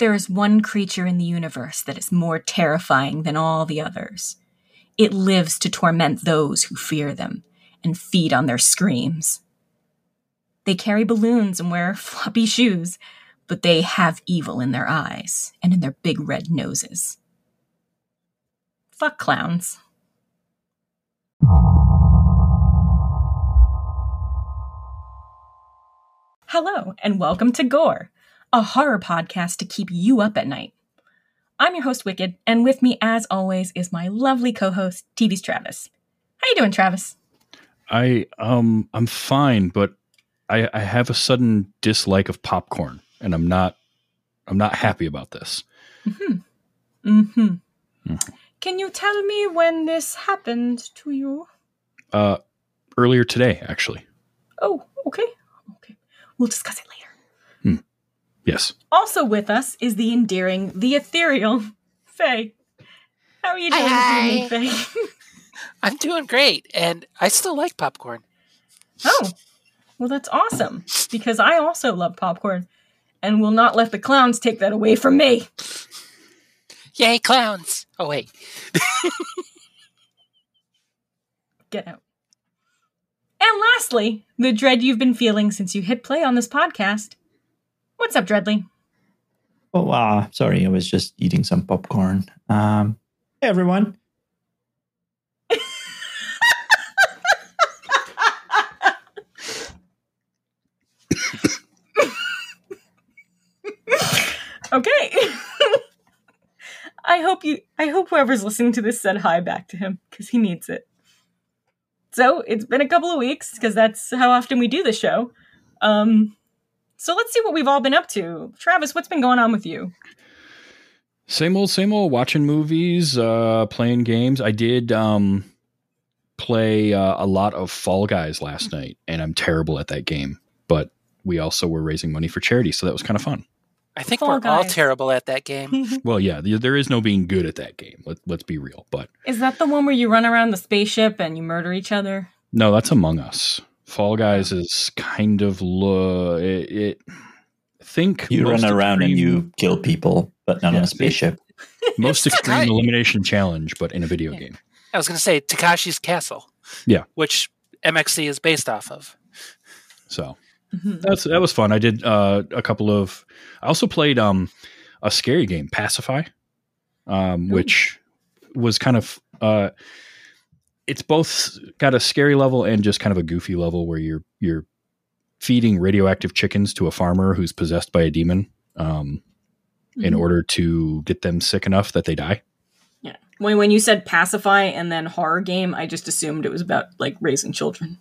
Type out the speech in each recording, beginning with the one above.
There is one creature in the universe that is more terrifying than all the others. It lives to torment those who fear them and feed on their screams. They carry balloons and wear floppy shoes, but they have evil in their eyes and in their big red noses. Fuck clowns. Hello, and welcome to Gore, a horror podcast to keep you up at night. I'm your host, Wicked, and with me, as always, is my lovely co-host, TV's Travis. How you doing, Travis? I um I'm fine, but I I have a sudden dislike of popcorn, and I'm not I'm not happy about this. Mm-hmm. Mm-hmm. Can you tell me when this happened to you? Uh, earlier today, actually. Oh, okay. Okay. We'll discuss it later. Yes. Also with us is the endearing, the ethereal Faye. How are you doing, Hi, this evening, Faye? I'm doing great, and I still like popcorn. oh, well, that's awesome because I also love popcorn and will not let the clowns take that away from me. Yay, clowns! Oh wait, Get out. And lastly, the dread you've been feeling since you hit play on this podcast. What's up, Dreadly? Oh, uh, sorry, I was just eating some popcorn. Um, hey, everyone. Okay. I hope you I hope whoever's listening to this said hi back to him because he needs it. So it's been a couple of weeks because that's how often we do the show. Um so let's see what we've all been up to. Travis, what's been going on with you? Same old, same old. Watching movies, uh, playing games. I did um play uh, a lot of Fall Guys last night, and I'm terrible at that game. But we also were raising money for charity, so that was kind of fun. I think Fall we're all terrible at that game. Well, yeah, th- there is no being good at that game. Let, let's be real. But Is that the one where you run around the spaceship and you murder each other? no, that's Among Us. Fall Guys is kind of lo- it, it think You run around and you kill people, but not on a spaceship. most extreme elimination challenge, but in a video Yeah. game. I was going to say Takeshi's Castle. Yeah. which MXC is based off of. So Mhm. that's that was fun. I did uh, a couple of. I also played um, a scary game, Pacify, um, which was kind of. Uh, it's both got a scary level and just kind of a goofy level where you're you're feeding radioactive chickens to a farmer who's possessed by a demon um, in Mhm. order to get them sick enough that they die. Yeah. When when you said pacify and then horror game, I just assumed it was about like raising children.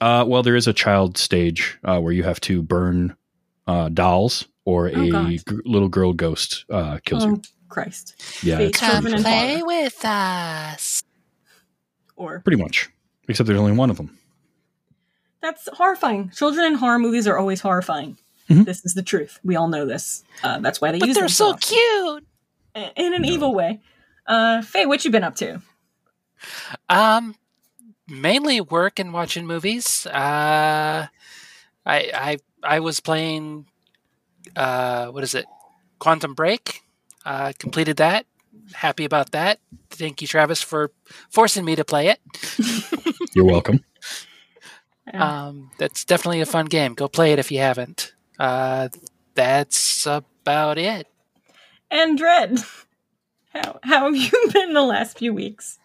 Uh, well, there is a child stage uh, where you have to burn uh, dolls or Oh, a little girl ghost uh, kills oh you. Christ. Yeah, Come and play with us. Or pretty much. Except there's only one of them. that's horrifying. Children in horror movies are always horrifying. Mhm. This is the truth. We all know this. Uh, that's why they But use But they're them so often. cute. in an evil way. Uh, Faye, what you been up to? Um, mainly work and watching movies. Uh, I I I was playing. Uh, what is it? Quantum Break. Uh, completed that. Happy about that. Thank you, Travis, for forcing me to play it. You're welcome. Um, that's definitely a fun game. Go play it if you haven't. Uh, that's about it. and Dread, how how have you been the last few weeks?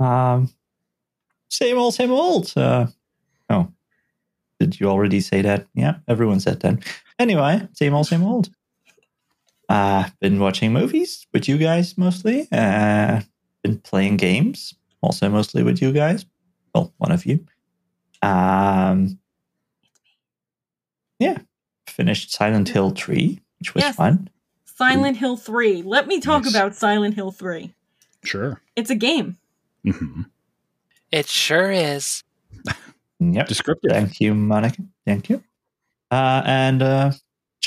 Um, same old, same old. Uh, oh, did you already say that? Yeah, everyone said that. Anyway, same old, same old. Uh, been watching movies with you guys mostly. Uh, been playing games also mostly with you guys. Well, one of you. Um, yeah, finished Silent Hill 3, which was Yes. fun. Silent Hill 3. Let me talk Nice. about Silent Hill 3. Sure. It's a game. Mm-hmm. It sure is. Yep. Descriptive. Thank you, Monica. Thank you. Uh, and uh,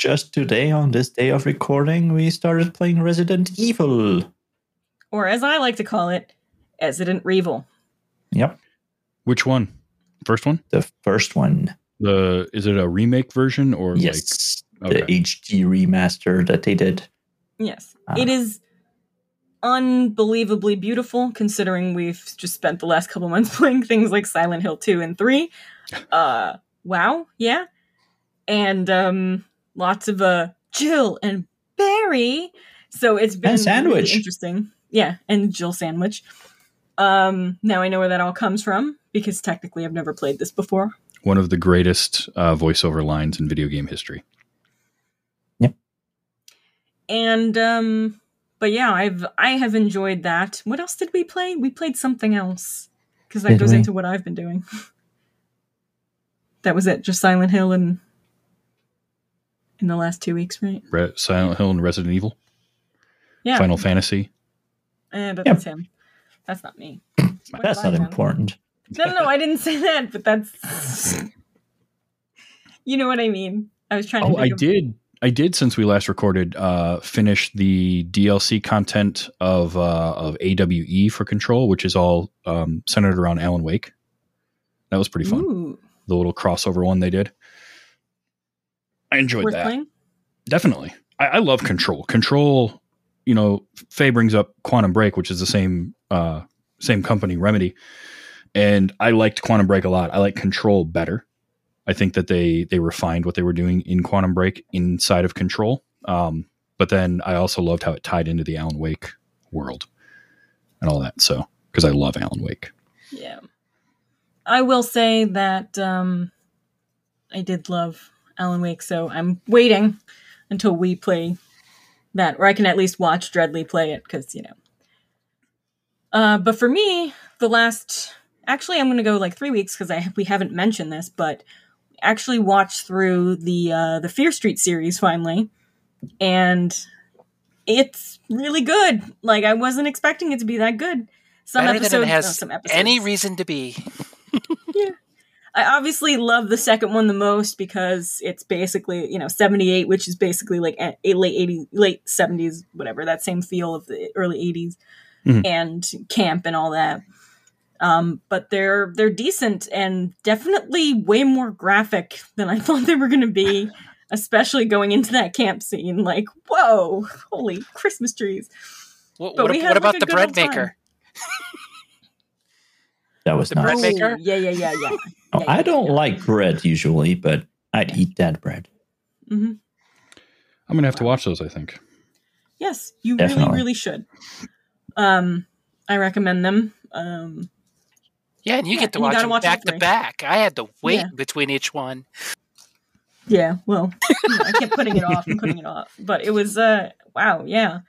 just today, on this day of recording, we started playing Resident Evil. Or as I like to call it, Resident Evil. Yep, Which one? First one? the first one. The is it a remake version or yes, the Okay. HD remaster that they did. Yes. Ah. It is unbelievably beautiful considering we've just spent the last couple months playing things like Silent Hill 2 and 3. Uh wow, yeah. And um lots of uh Jill and Barry. So it's been really Sandwich. interesting. Yeah, and Jill sandwich. Um now I know where that all comes from because technically I've never played this before. One of the greatest uh, voiceover lines in video game history. Yep. And um but yeah, I've I have enjoyed that. What else did we play? We played something else because that Did goes we? into what I've been doing. that was it, just Silent Hill and in the last 2 weeks, right? Re- Silent Hill and Resident Evil, Yeah. Final Fantasy. Eh, but Yep. that's him. That's not me. What That's not done? important. No, no, no, I didn't say that, but that's You know what I mean? I was trying to Oh, I think of- did. I did since we last recorded. Uh, finish the DLC content of uh, of AWE for Control, which is all um, centered around Alan Wake. That was pretty fun. Ooh, The little crossover one they did. I enjoyed worth that. playing? Definitely. I, I love Control. Control. You know, Faye brings up Quantum Break, which is the same uh, same company, Remedy, and I liked Quantum Break a lot. I like Control better. I think that they they refined what they were doing in Quantum Break inside of Control. Um, but then I also loved how it tied into the Alan Wake world and all that. So because I love Alan Wake. Yeah. I will say that um I did love Alan Wake, so I'm waiting until we play that, or I can at least watch Dreadly play it, because, you know. Uh, but for me, the last actually I'm gonna go like three weeks because I we haven't mentioned this, but actually watched through the uh the Fear Street series finally. And it's really good. Like I wasn't expecting it to be that good. Some Better episodes, no, some episodes. any reason to be. I obviously love the second one the most because it's basically, you know, 78, which is basically like a, a late 80s, late 70s, whatever, that same feel of the early 80s Mhm. and camp and all that. Um, but they're they're decent and definitely way more graphic than I thought they were going to be, especially going into that camp scene. Like, whoa, holy Christmas trees! What, But what, we what had, like, about a the bread maker? That was The bread maker? Oh, yeah, yeah, yeah, yeah. Oh, yeah, I don't yeah. like bread usually, but I'd eat that bread. hmm I'm gonna have to watch those. I think. Yes, you Definitely. really, really should. Um, I recommend them. Um, Yeah, and you Yeah, get to watch them watch back to back. I had to wait Yeah. between each one. yeah, well, you know, I kept putting it off and putting it off, but it was uh, wow, yeah.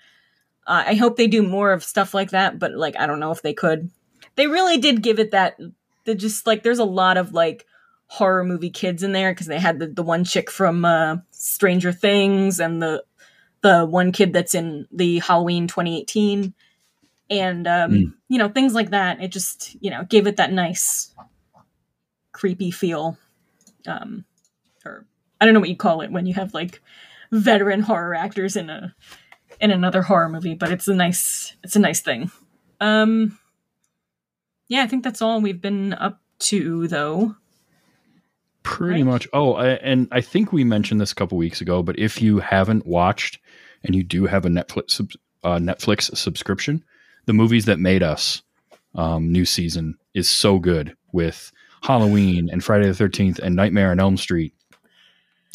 Uh, I hope they do more of stuff like that, but like I don't know if they could. They really did give it that. They just like there's a lot of like horror movie kids in there because they had the the one chick from uh, Stranger Things and the the one kid that's in the Halloween 2018 and um, Mm. you know things like that. It just you know gave it that nice creepy feel, um, or I don't know what you call it when you have like veteran horror actors in a in another horror movie, but it's a nice it's a nice thing. Um, yeah, I think that's all we've been up to though. Pretty Right. much. Oh, I, and I think we mentioned this a couple weeks ago, but if you haven't watched and you do have a Netflix uh, Netflix subscription, the movies that made us um, new season is so good with Halloween and Friday the Thirteenth and Nightmare on Elm Street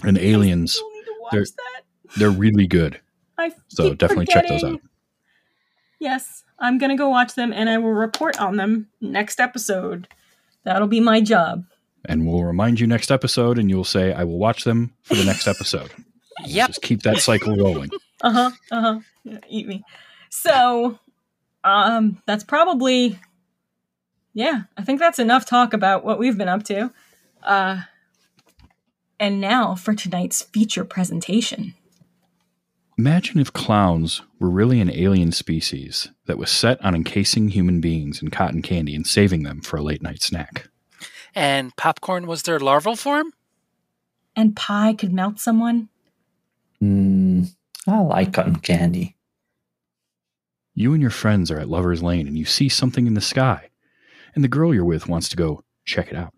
and Aliens. I still need to watch They're- that. They're really good. I So definitely check those out. Yes, I'm gonna go watch them, and I will report on them next episode. That'll be my job. And we'll remind you next episode, and you'll say, "I will watch them for the next episode." Yep. Just keep that cycle rolling. Uh huh. Uh huh. Yeah, eat me. So, um, that's probably, yeah. I think that's enough talk about what we've been up to. Uh, and now for tonight's feature presentation. Imagine if clowns were really an alien species that was set on encasing human beings in cotton candy and saving them for a late night snack. And popcorn was their larval form? And pie could melt someone. Mm, I like cotton candy. You and your friends are at Lover's Lane and you see something in the sky, and the girl you're with wants to go check it out.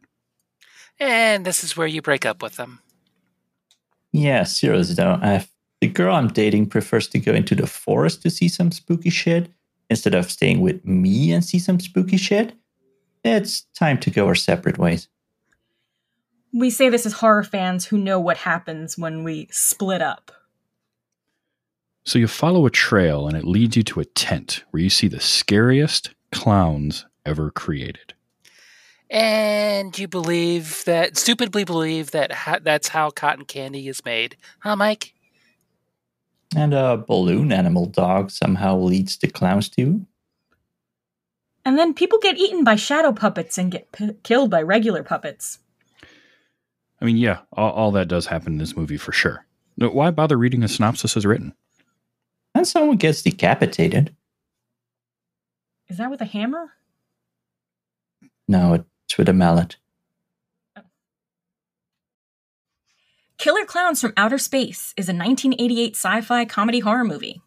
And this is where you break up with them. Yeah, serious though. I've, the girl I'm dating prefers to go into the forest to see some spooky shit instead of staying with me and see some spooky shit. It's time to go our separate ways. We say this as horror fans who know what happens when we split up. So you follow a trail and it leads you to a tent where you see the scariest clowns ever created. And you believe that, stupidly believe that ha- that's how cotton candy is made. Huh, Mike? And a balloon animal dog somehow leads the clowns to you. And then people get eaten by shadow puppets and get p- killed by regular puppets. I mean, yeah, all, all that does happen in this movie for sure. No, Why bother reading a synopsis as written? And someone gets decapitated. Is that with a hammer? No, it's with a mallet. Killer Klowns from Outer Space is a 1988 sci fi comedy horror movie.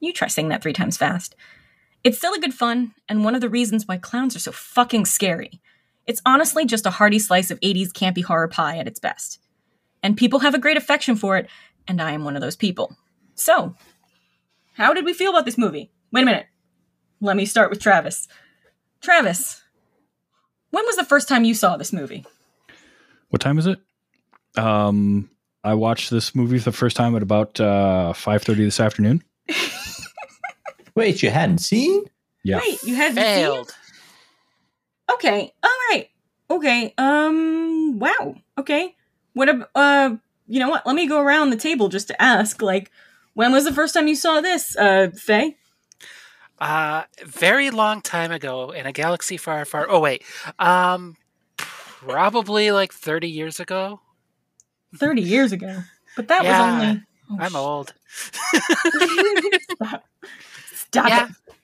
You try saying that three times fast. It's still a good fun, and one of the reasons why clowns are so fucking scary. It's honestly just a hearty slice of 80s campy horror pie at its best. And people have a great affection for it, and I am one of those people. So, how did we feel about this movie? Wait a minute. Let me start with Travis. Travis, when was the first time you saw this movie? What time is it? Um, I watched this movie for the first time at about uh, five thirty this afternoon. Wait, you hadn't seen? Yeah, Wait, you had Failed. Okay. All right. Okay. Um. Wow. Okay. What? ab- Uh. You know what? Let me go around the table just to ask. Like, when was the first time you saw this, uh, Faye? Uh, very long time ago in a galaxy far, far. Oh wait, um, probably like thirty years ago. Thirty years ago. But that Yeah, was only. Oh, I'm old. Stop. Stop Yeah. it.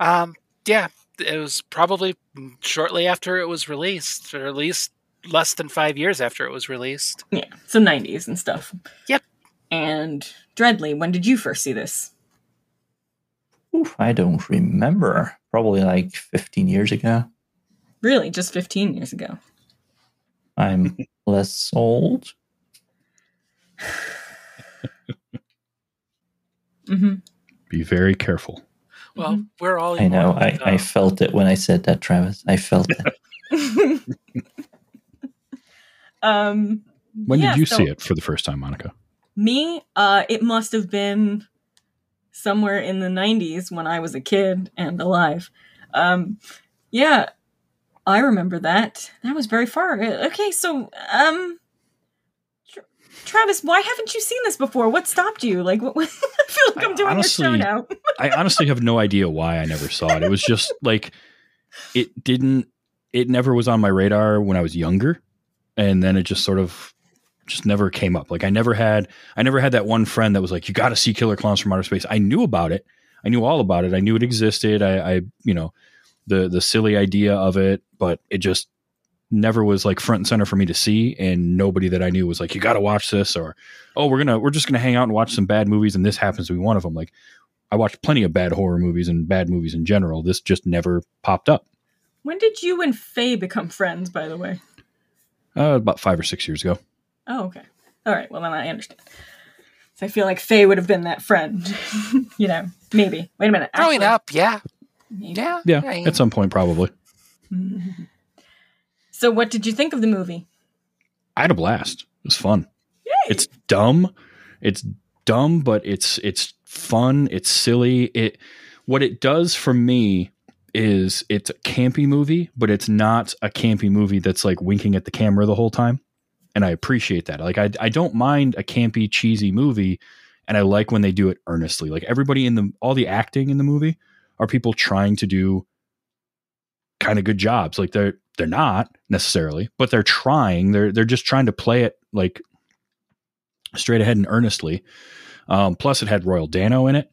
Um, yeah, it was probably shortly after it was released, or at least less than five years after it was released. Yeah. So nineties and stuff. Yep. And Dreadly, when did you first see this? Oof, I don't remember. Probably like 15 years ago. Really, just fifteen years ago. I'm less old. Mm-hmm. be very careful. Well, we're all. I know. I, I felt it when I said that, Travis. I felt it. um. When Yeah, did you so- see it for the first time, Monica? Me, uh, it must have been somewhere in the 90s when I was a kid and alive. Um, yeah, I remember that. That was very far. Uh, Okay, so, um, Tra- Travis, why haven't you seen this before? What stopped you? Like, what, I feel like I'm doing honestly- your show now. I honestly have no idea why I never saw it. It was just like it didn't. It never was on my radar when I was younger, and then it just sort of just never came up. Like I never had. I never had that one friend that was like, "You got to see Killer Klowns from Outer Space." I knew about it. I knew all about it. I knew it existed. I, I you know, the the silly idea of it, but it just never was like front and center for me to see and nobody that i knew was like you got to watch this or oh we're gonna we're just gonna hang out and watch some bad movies and this happens to be one of them like I watched plenty of bad horror movies and bad movies in general. This just never popped up. When did you and Faye become friends, by the way? Uh, about five or six years ago. Oh, okay. All right. Well, then I understand. So I feel like Faye would have been that friend. you know, maybe. Wait a minute. Growing Actually, up, yeah, maybe. yeah, Yeah, I- at some point probably. So, what did you think of the movie? I had a blast. It was fun. It's dumb. It's dumb, but it's it's fun. It's silly. It what it does for me is it's a campy movie, but it's not a campy movie that's like winking at the camera the whole time. And I appreciate that. Like I I don't mind a campy, cheesy movie, and I like when they do it earnestly. Like everybody in the all the acting in the movie are people trying to do kind of good jobs. Like they're they're not necessarily, but they're trying. They're they're just trying to play it like straight ahead and earnestly. Um, plus, it had Royal Dano in it,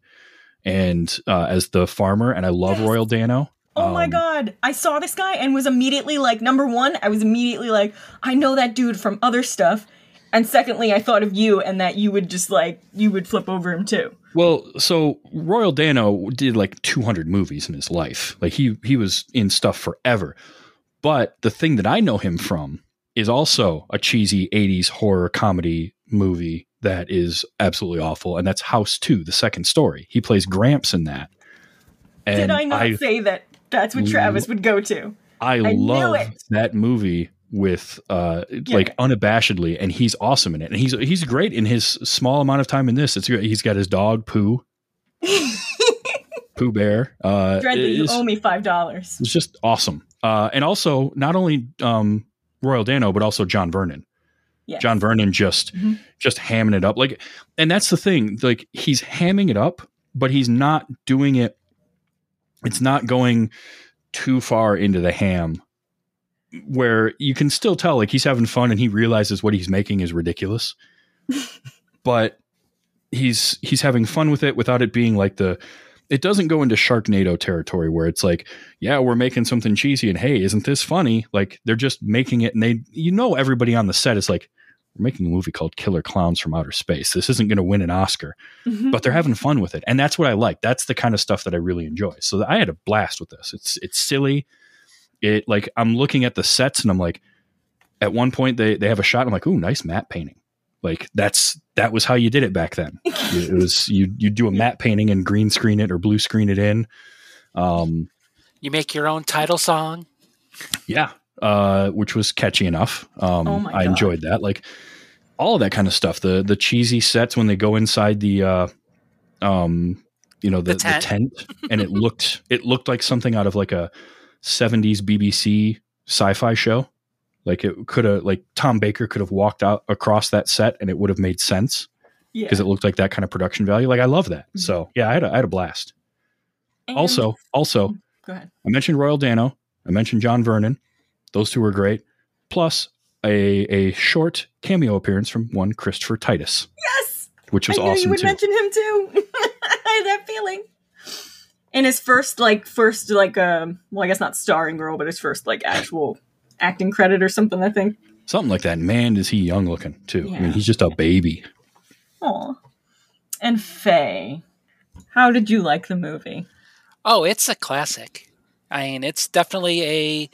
and uh, as the farmer, and I love Yes. Royal Dano. Oh my Um, god. I saw this guy and was immediately like, number one, I was immediately like, I know that dude from other stuff. And secondly, I thought of you and that you would just like, you would flip over him too. Well, so Royal Dano did like 200 movies in his life. Like he he was in stuff forever. But the thing that I know him from is also a cheesy 80s horror comedy movie that is absolutely awful, and that's House Two, the second story. He plays Gramps in that. And Did I not say that that's what Travis would go to? I, I love that movie with uh Yeah. like unabashedly and he's awesome in it and he's he's great in his small amount of time in this it's he's got his dog pooh pooh bear uh that you owe me five dollars. it's just awesome uh and also not only um royal dano but also john vernon Yeah. john vernon just Mhm. just hamming it up like and that's the thing like he's hamming it up but he's not doing it it's not going too far into the ham where you can still tell like he's having fun and he realizes what he's making is ridiculous but he's he's having fun with it without it being like the it doesn't go into sharknado territory where it's like yeah we're making something cheesy and hey isn't this funny? Like they're just making it and they you know everybody on the set is like we're making a movie called killer clowns from outer space. This isn't going to win an oscar mm-hmm. but they're having fun with it. And that's what i like. That's the kind of stuff that i really enjoy. So i had a blast with this. It's it's silly. It like i'm looking at the sets and i'm like at one point they they have a shot. I'm like ooh nice matte painting like that's that was how you did it back then it was you you do a matte painting and green screen it or blue screen it in um You make your own title song. yeah uh which was catchy enough um Oh my i God. enjoyed that like all of that kind of stuff the the cheesy sets when they go inside the uh um you know the, The the tent. tent, and it looked it looked like something out of like a 70s bbc sci-fi show like it could have like tom baker could have walked out across that set and it would have made sense yeah. because it looked like that kind of production value like i love that Mhm. so yeah i had a, I had a blast And- also also go ahead. I mentioned Royal Dano. I mentioned John Vernon. Those two were great. Plus a a short cameo appearance from one Christopher Titus, Yes, which was I knew you would too. mention him too. I had that feeling. In his first, like, first, like, um, well, I guess not starring role, but his first, like, actual acting credit or something. I think. Something like that. Man, is he young looking too. I mean, he's just a baby. Aw. And Faye, how did you like the movie? Oh, it's a classic. I mean, it's definitely a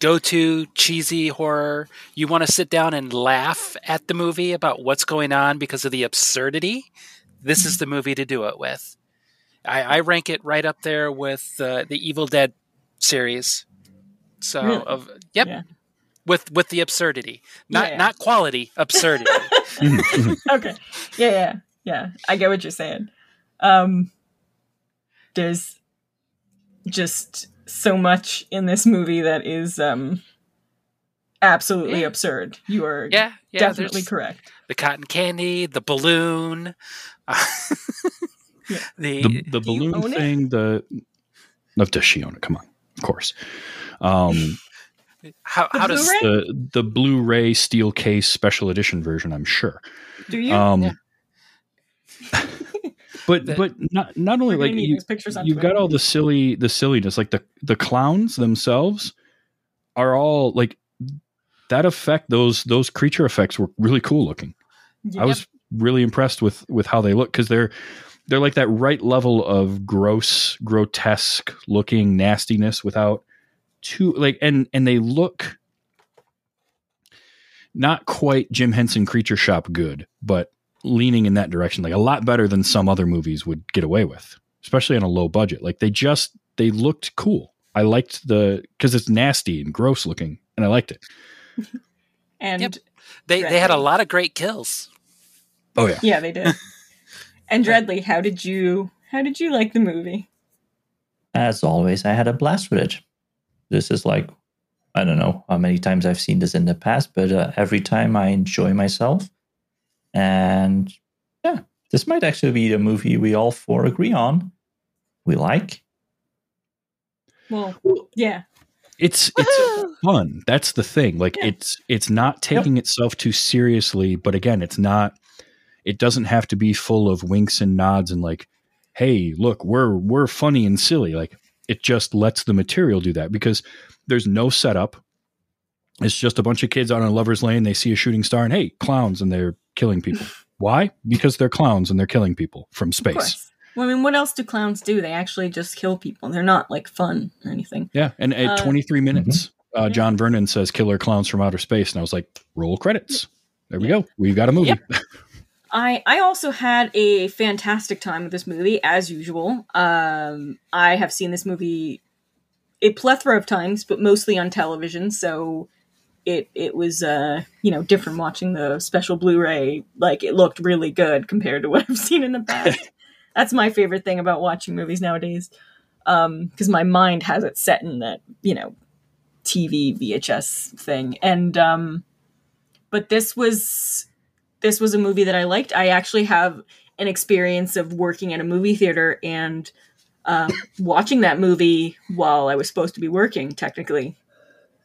go-to cheesy horror. You want to sit down and laugh at the movie about what's going on because of the absurdity. This is the movie to do it with. I, I rank it right up there with uh, the Evil Dead series. So, Really? of yep, Yeah. with with the absurdity, not Yeah. not quality, absurdity. Okay. Yeah, yeah, yeah. I get what you're saying. Um, there's just so much in this movie that is um absolutely Yeah. absurd. You are yeah, yeah. definitely correct. the cotton candy, the balloon, Yeah. the, the the balloon own it? thing. The no, does she own it? Come on, of course. Um, how, The how does the the Blu-ray steel case special edition version. I'm sure. Do you? Um, Yeah. but The- but not not only like you, pictures on you've got all the silly the silliness like the the clowns themselves are all like that effect those those creature effects were really cool looking i was really impressed with with how they look because they're they're like that right level of gross grotesque looking nastiness without too like and and they look not quite jim henson creature shop good but leaning in that direction like a lot better than some other movies would get away with especially on a low budget like they just they looked cool i liked the because it's nasty and gross looking and i liked it and Yep. they they had a lot of great kills. oh yeah yeah, they did. And Dreadly, how did you how did you like the movie? As always, I had a blast with it. This is like, I don't know how many times I've seen this in the past, but uh, every time I enjoy myself. And yeah, this might actually be the movie we all four agree on. We like. Well, yeah. it's it's fun that's the thing like Yeah. it's it's not taking itself too seriously but again it's not it doesn't have to be full of winks and nods and like hey look we're we're funny and silly like it just lets the material do that because there's no setup it's just a bunch of kids out on a lover's lane they see a shooting star and hey clowns and they're killing people why because they're clowns and they're killing people from space. Well, I mean, what else do clowns do? They actually just kill people. They're not like fun or anything. Yeah, and at Uh, 23 minutes, uh, John Vernon says "Killer Klowns from Outer Space," and I was like, "Roll credits." there we go. We've got a movie. Yep. I I also had a fantastic time with this movie as usual. Um, I have seen this movie a plethora of times, but mostly on television. So it it was uh you know different watching the special Blu-ray. Like it looked really good compared to what I've seen in the past. That's my favorite thing about watching movies nowadays, because my mind has it set in that you know TV VHS thing. And um, but this was this was a movie that I liked. I actually have an experience of working at a movie theater and um, watching that movie while I was supposed to be working, technically.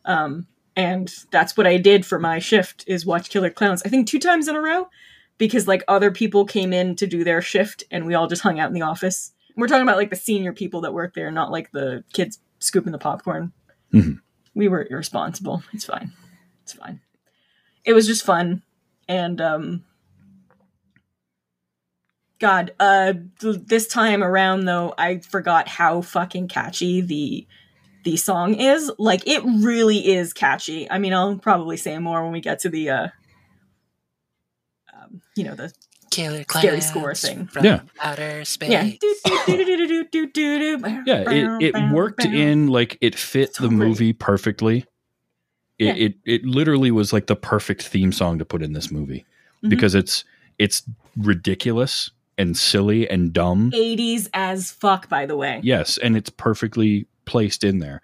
Um, and that's what I did for my shift is watch Killer Klowns. I think two times in a row because like other people came in to do their shift and we all just hung out in the office. We're talking about like the senior people that work there, not like the kids scooping the popcorn. Mhm. We were irresponsible. It's fine. It's fine. It was just fun and um God, uh th- this time around though, I forgot how fucking catchy the the song is. Like it really is catchy. I mean, I'll probably say more when we get to the uh um, you know, the Killer Scary score thing. from Yeah. outer space. yeah. Yeah, Yeah, it, it worked in like it fit So the great. movie perfectly. It, Yeah. it it literally was like the perfect theme song to put in this movie Mhm. because it's it's ridiculous and silly and dumb. 80s as fuck, by the way. Yes, and it's perfectly placed in there.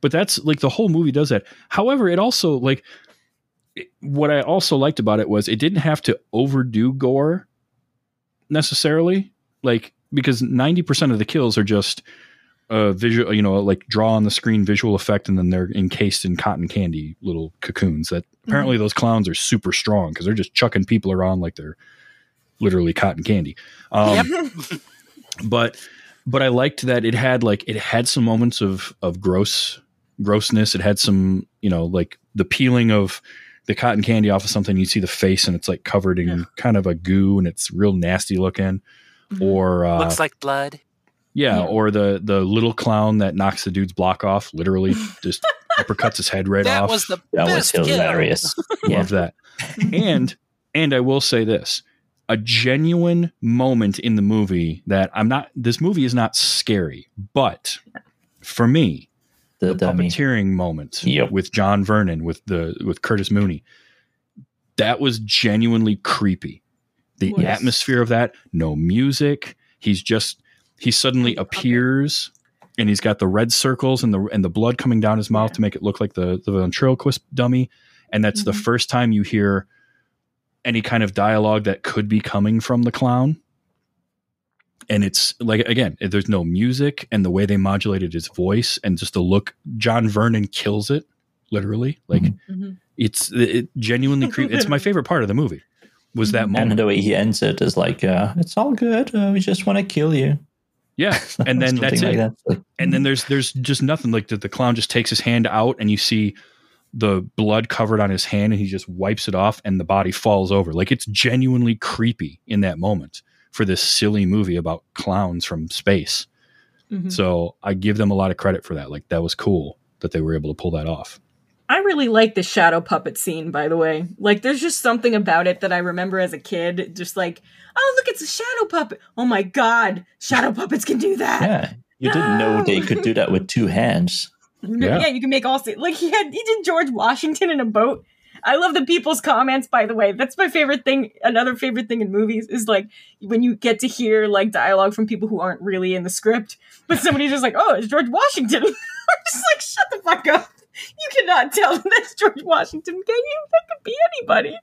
But that's like the whole movie does that. However, it also like it- what I also liked about it was it didn't have to overdo gore necessarily, like because 90% of the kills are just uh visual, you know, like draw on the screen visual effect and then they're encased in cotton candy little cocoons that apparently those clowns are super strong because they're just chucking people around like they're literally cotton candy. Um Yep. but but I liked that it had like it had some moments of of gross grossness. It had some you know like the peeling of the cotton candy off of something. You see the face and it's like covered in Yeah. kind of a goo and it's real nasty looking. Mhm. Or uh, Looks like blood. Yeah, Yeah. or the the little clown that knocks the dude's block off. Literally just uppercuts his head right that off. was the That was best kill. hilarious. yeah. Love that. and and I will say this. A genuine moment in the movie that I'm not this movie is not scary, but for me, The, the puppeteering moment Yep. with John Vernon with the with Curtis Mooney. That was genuinely creepy. The Yes. atmosphere of that, no music. He's just he suddenly Like a puppet. appears and he's got the red circles and the and the blood coming down his mouth Yeah. to make it look like the the ventriloquist dummy. And that's the Mhm. first time you hear any kind of dialogue that could be coming from the clown. And it's like again, there's no music, and the way they modulated his voice and just the look. John Vernon kills it, literally. Like Mhm. Mhm. it's it genuinely creepy. it's my favorite part of the movie. Was that moment? And the way he ends it is like, uh, it's all good. Uh, we just want to kill you. Yeah, and then Something that's like it. that. And then there's there's just nothing. Like the, the clown just takes his hand out and you see the blood covered on his hand and he just wipes it off and the body falls over. Like it's genuinely creepy in that moment for this silly movie about clowns from space. Mhm. so i give them a lot of credit for that. Like that was cool that they were able to pull that off I really like the shadow puppet scene, by the way. Like, there's just something about it that I remember as a kid. Just like, oh, look, it's a shadow puppet. Oh my god, shadow puppets can do that. yeah. You didn't know they could do that with two hands. Yeah. Yeah. you can make all se- like he had he did George Washington in a boat. I love the people's comments, by the way. That's my favorite thing. Another favorite thing in movies is like when you get to hear like dialogue from people who aren't really in the script, but somebody's just like, "Oh, it's George Washington." I'm just like, "Shut the fuck up! You cannot tell that that's George Washington, can you? That could be anybody."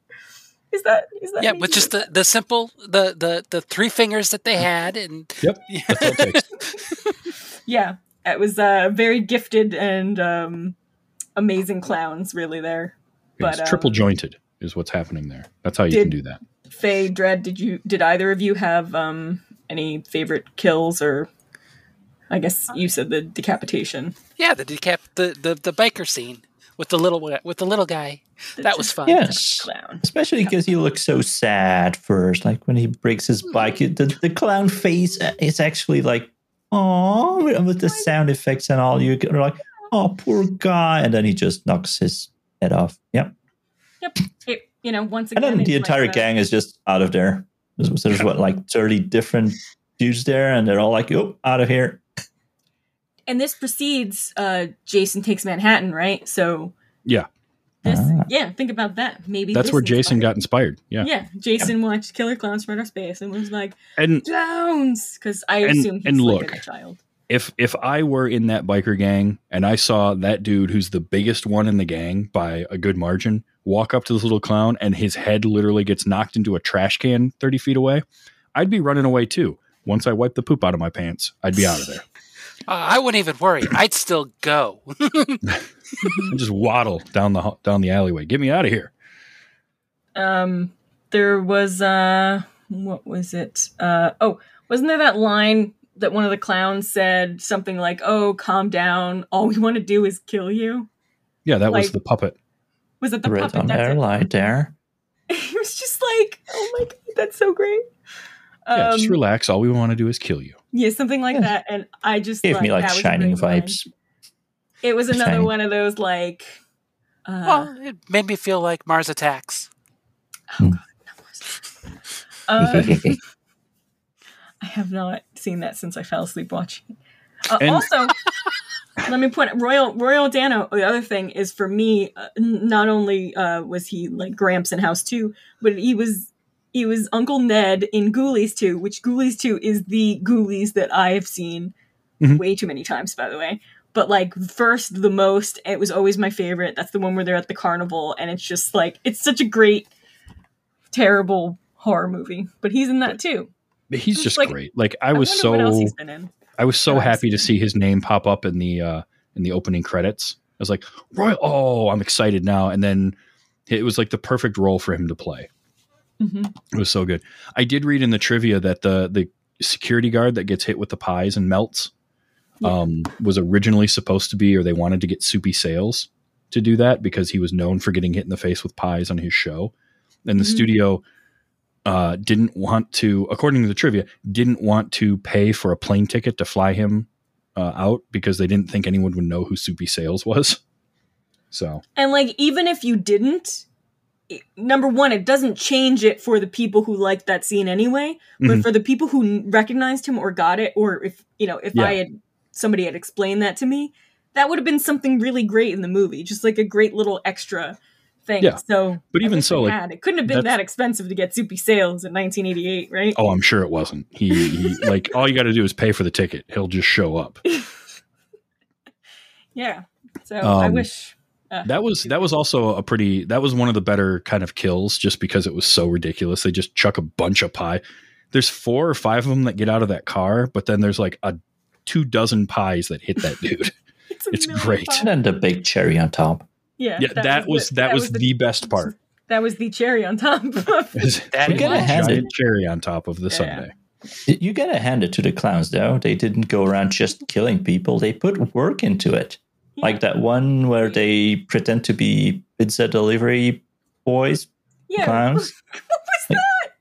Is that is that? Yeah, how with just the, the simple the, the the three fingers that they had and Yep, that's all it takes. yeah, it was uh, very gifted and um, amazing clowns, really there. It's But, triple um, jointed is what's happening there that's how you did- can do that Faye, Dread, did you did either of you have um any favorite kills or I guess you said the decapitation. yeah, the decap the, the the biker scene with the little with the little guy. That was fun. Yes. Clown. Especially because he looks so sad first. Like when he breaks his mm-hmm. bike, it- the, the clown face uh, is actually like, oh, with the sound effects and all. You're like, oh, poor guy. And then he just knocks his head off. Yep. Yep. It you know, once again, And then the entire like the- gang is just out of there. There's, there's what, like 30 different dudes there, and they're all like, oh, out of here. And this precedes uh, Jason takes Manhattan, right? So Yeah. this, Ah. yeah, think about that. Maybe That's where Jason inspired- got inspired. Yeah. Yeah, Jason watched Killer Klowns from Outer Space and was like, And Downs, because I And- assume he's and like look, a child. if if I were in that biker gang and I saw that dude who's the biggest one in the gang by a good margin walk up to this little clown and his head literally gets knocked into a trash can 30 feet away, I'd be running away too. Once I wipe the poop out of my pants, I'd be out of there. Uh, I wouldn't even worry. I'd still go. I'd just waddle down the down the alleyway. Get me out of here. Um, there was uh, what was it? Uh, oh, wasn't there that line that one of the clowns said something like, "Oh, calm down. All we want to do is kill you." Yeah, that was the puppet. Was it the Red puppet? on That's air, it. light there. it was just like, oh my god, that's so great. Yeah, just Um, relax. All we want to do is kill you. Yeah, something like Yeah. that. And I just Gave me like that was a shining great line. vibes. It was another Shining. one of those like. Uh, well, it made me feel like Mars Attacks. Oh God, no Mars. uh, I have not seen that since I fell asleep watching. Uh, And- also, let me point Royal Royal Dano. The other thing is for me, uh, n- not only uh, was he like Gramps in House Two, but he was he was Uncle Ned in Ghoulies Two, which Ghoulies Two is the Ghoulies that I have seen Mhm. way too many times, by the way. But like first, the most, it was always my favorite. That's the one where they're at the carnival, and it's just like it's such a great, terrible horror movie. But he's in that too. He's just like- great. Like I was wonder what else so he's been in. I was so happy to see his name pop up in the uh in the opening credits. I was like, Roy, oh, I'm excited now. And then it was like the perfect role for him to play. Hmm It was so good. I did read in the trivia that the the security guard that gets hit with the pies and melts Yeah. um, was originally supposed to be, or they wanted to get Soupy Sales to do that because he was known for getting hit in the face with pies on his show, and the Mhm. studio uh, didn't want to, according to the trivia, didn't want to pay for a plane ticket to fly him uh, out because they didn't think anyone would know who Soupy Sales was. So And like, even if you didn't, it- number one, it doesn't change it for the people who liked that scene anyway. But Mhm. for the people who recognized him or got it, or if you know, if Yeah. I had somebody had explained that to me, that would have been something really great in the movie, just like a great little extra thing. Yeah. So, But even so, like, had. it couldn't have been that expensive to get Soupy Sales in 1988, right? Oh, I'm sure it wasn't. He, he like all you got to do is pay for the ticket. He'll just show up. Yeah. So I Um, wish uh, Uh, that was that was also a pretty that was one of the better kind of kills just because it was so ridiculous. They just chuck a bunch of pie. There's four or five of them that get out of that car, but then there's like a two dozen pies that hit that dude. it's, it's great. bucks. And then the big cherry on top. Yeah, yeah, that, was, that, was, the, best part. That was the cherry on top. Is That We gotta hand giant it- cherry on top of the Yeah. sundae. You gotta hand it to the clowns, though. They didn't go around just killing people. They put work into it. Like that one where they pretend to be pizza delivery boys, yeah. clowns. what was that?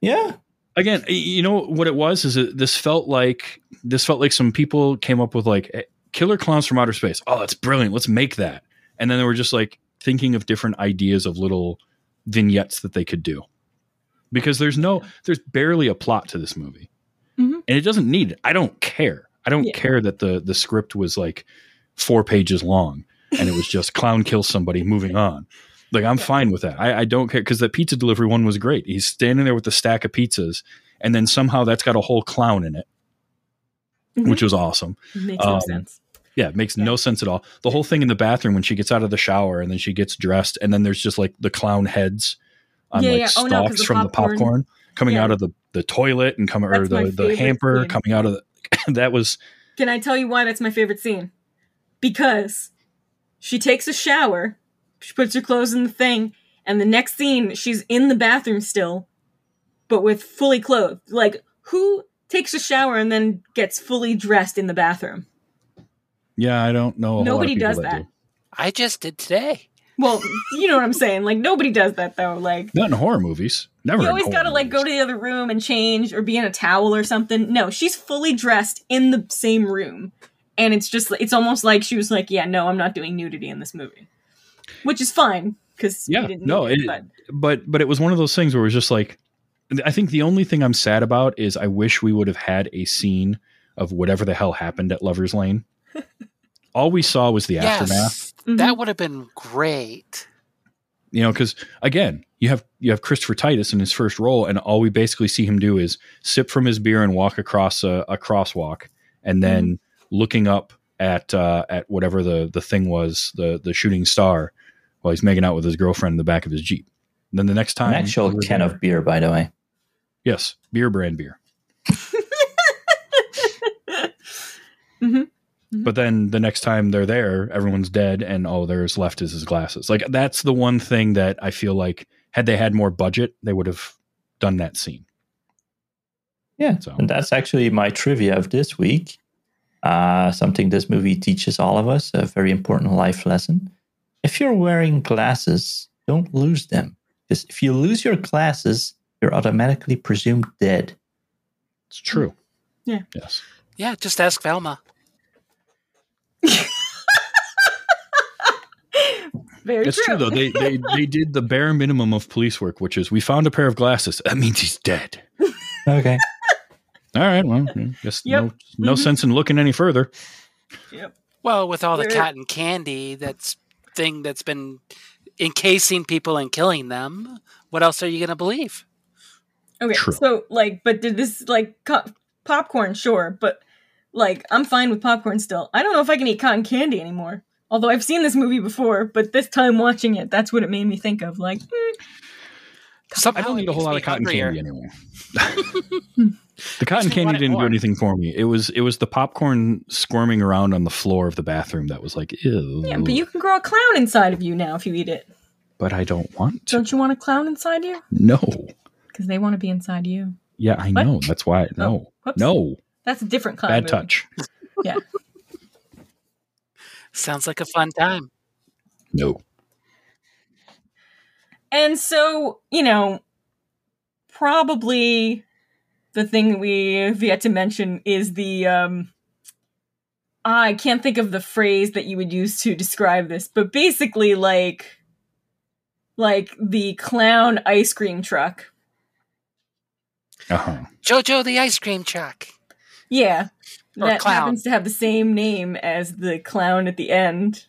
Yeah. Again, you know what it was is that this felt like this felt like some people came up with like eh, killer clowns from outer space. Oh, that's brilliant. Let's make that. And then they were just like thinking of different ideas of little vignettes that they could do. Because there's no there's barely a plot to this movie. Mhm. And it doesn't need it. I don't care. I don't Yeah. care that the the script was like 4 pages long and it was just clown kills somebody moving on. Like I'm fine with that. I, I don't care because the pizza delivery one was great. He's standing there with a stack of pizzas, and then somehow that's got a whole clown in it, Mhm. which was awesome. Makes no um, sense. Yeah, it makes Yeah. no sense at all. The whole thing in the bathroom when she gets out of the shower and then she gets dressed, and then there's just like the clown heads on Yeah, like yeah. Oh, no, stalks the from the popcorn- popcorn coming Yeah. out of the, the toilet and coming or the, the hamper scene. coming out of the that was Can I tell you why that's my favorite scene? Because she takes a shower, she puts her clothes in the thing, and the next scene she's in the bathroom still, but with fully clothed. Like who takes a shower and then gets fully dressed in the bathroom? yeah, I don't know. a whole lot of Nobody does that that. do. I just did today. Well, you know what I'm saying. Like nobody does that though. Like Not in horror movies. Never. you always gotta like movies. go to the other room and change or be in a towel or something. No, she's fully dressed in the same room. And it's just it's almost like she was like, Yeah, no, I'm not doing nudity in this movie. Which is fine. because Yeah, didn't no, it, it- but but but it was one of those things where it was just like I think the only thing I'm sad about is I wish we would have had a scene of whatever the hell happened at Lover's Lane. All we saw was the aftermath. Yes, Mhm. that would have been great. You know, because again, you have you have Christopher Titus in his first role, and all we basically see him do is sip from his beer and walk across a, a crosswalk, and then looking up at uh, at whatever the the thing was, the the shooting star, while he's making out with his girlfriend in the back of his jeep. And then the next time, An actual can there- of beer, by the way. yes, beer brand beer. Mhm. But then the next time they're there, everyone's dead, and all there's left is his glasses. Like that's the one thing that I feel like had they had more budget, they would have done that scene. Yeah, So- and that's actually my trivia of this week. Uh, something this movie teaches all of us, a very important life lesson. If you're wearing glasses, don't lose them. Because if you lose your glasses, you're automatically presumed dead. It's true. Yeah. Yes. Yeah, just ask Velma. Very It's true though. They, they they did the bare minimum of police work, which is we found a pair of glasses. That means he's dead. Okay. All right. Well, I guess Yep. no no Mhm. sense in looking any further. Yep. Well, with all the There- cotton candy that's thing that's been encasing people and killing them, what else are you going to believe? Okay, True. so like, but did this like co- popcorn? Sure, but like, I'm fine with popcorn still. I don't know if I can eat cotton candy anymore. Although I've seen this movie before, but this time watching it, that's what it made me think of. Like, mm, Somehow I don't need a whole lot of cotton hungrier. candy anymore. the cotton candy didn't do anything for me. It was it was the popcorn squirming around on the floor of the bathroom that was like, ew. yeah, but you can grow a clown inside of you now if you eat it. But I don't want to. Don't you want a clown inside you? No. Because they want to be inside you. Yeah, I What? know. That's why. Oh, no. Whoops. No. That's a different clown. Bad movie. touch. Yeah. Sounds like a fun time. No. And so, you know, probably the thing we have yet to mention is the um I can't think of the phrase that you would use to describe this, but basically like like the clown ice cream truck. Uh-huh. Jojo the ice cream truck. Yeah. Or that clown. happens to have the same name as the clown at the end.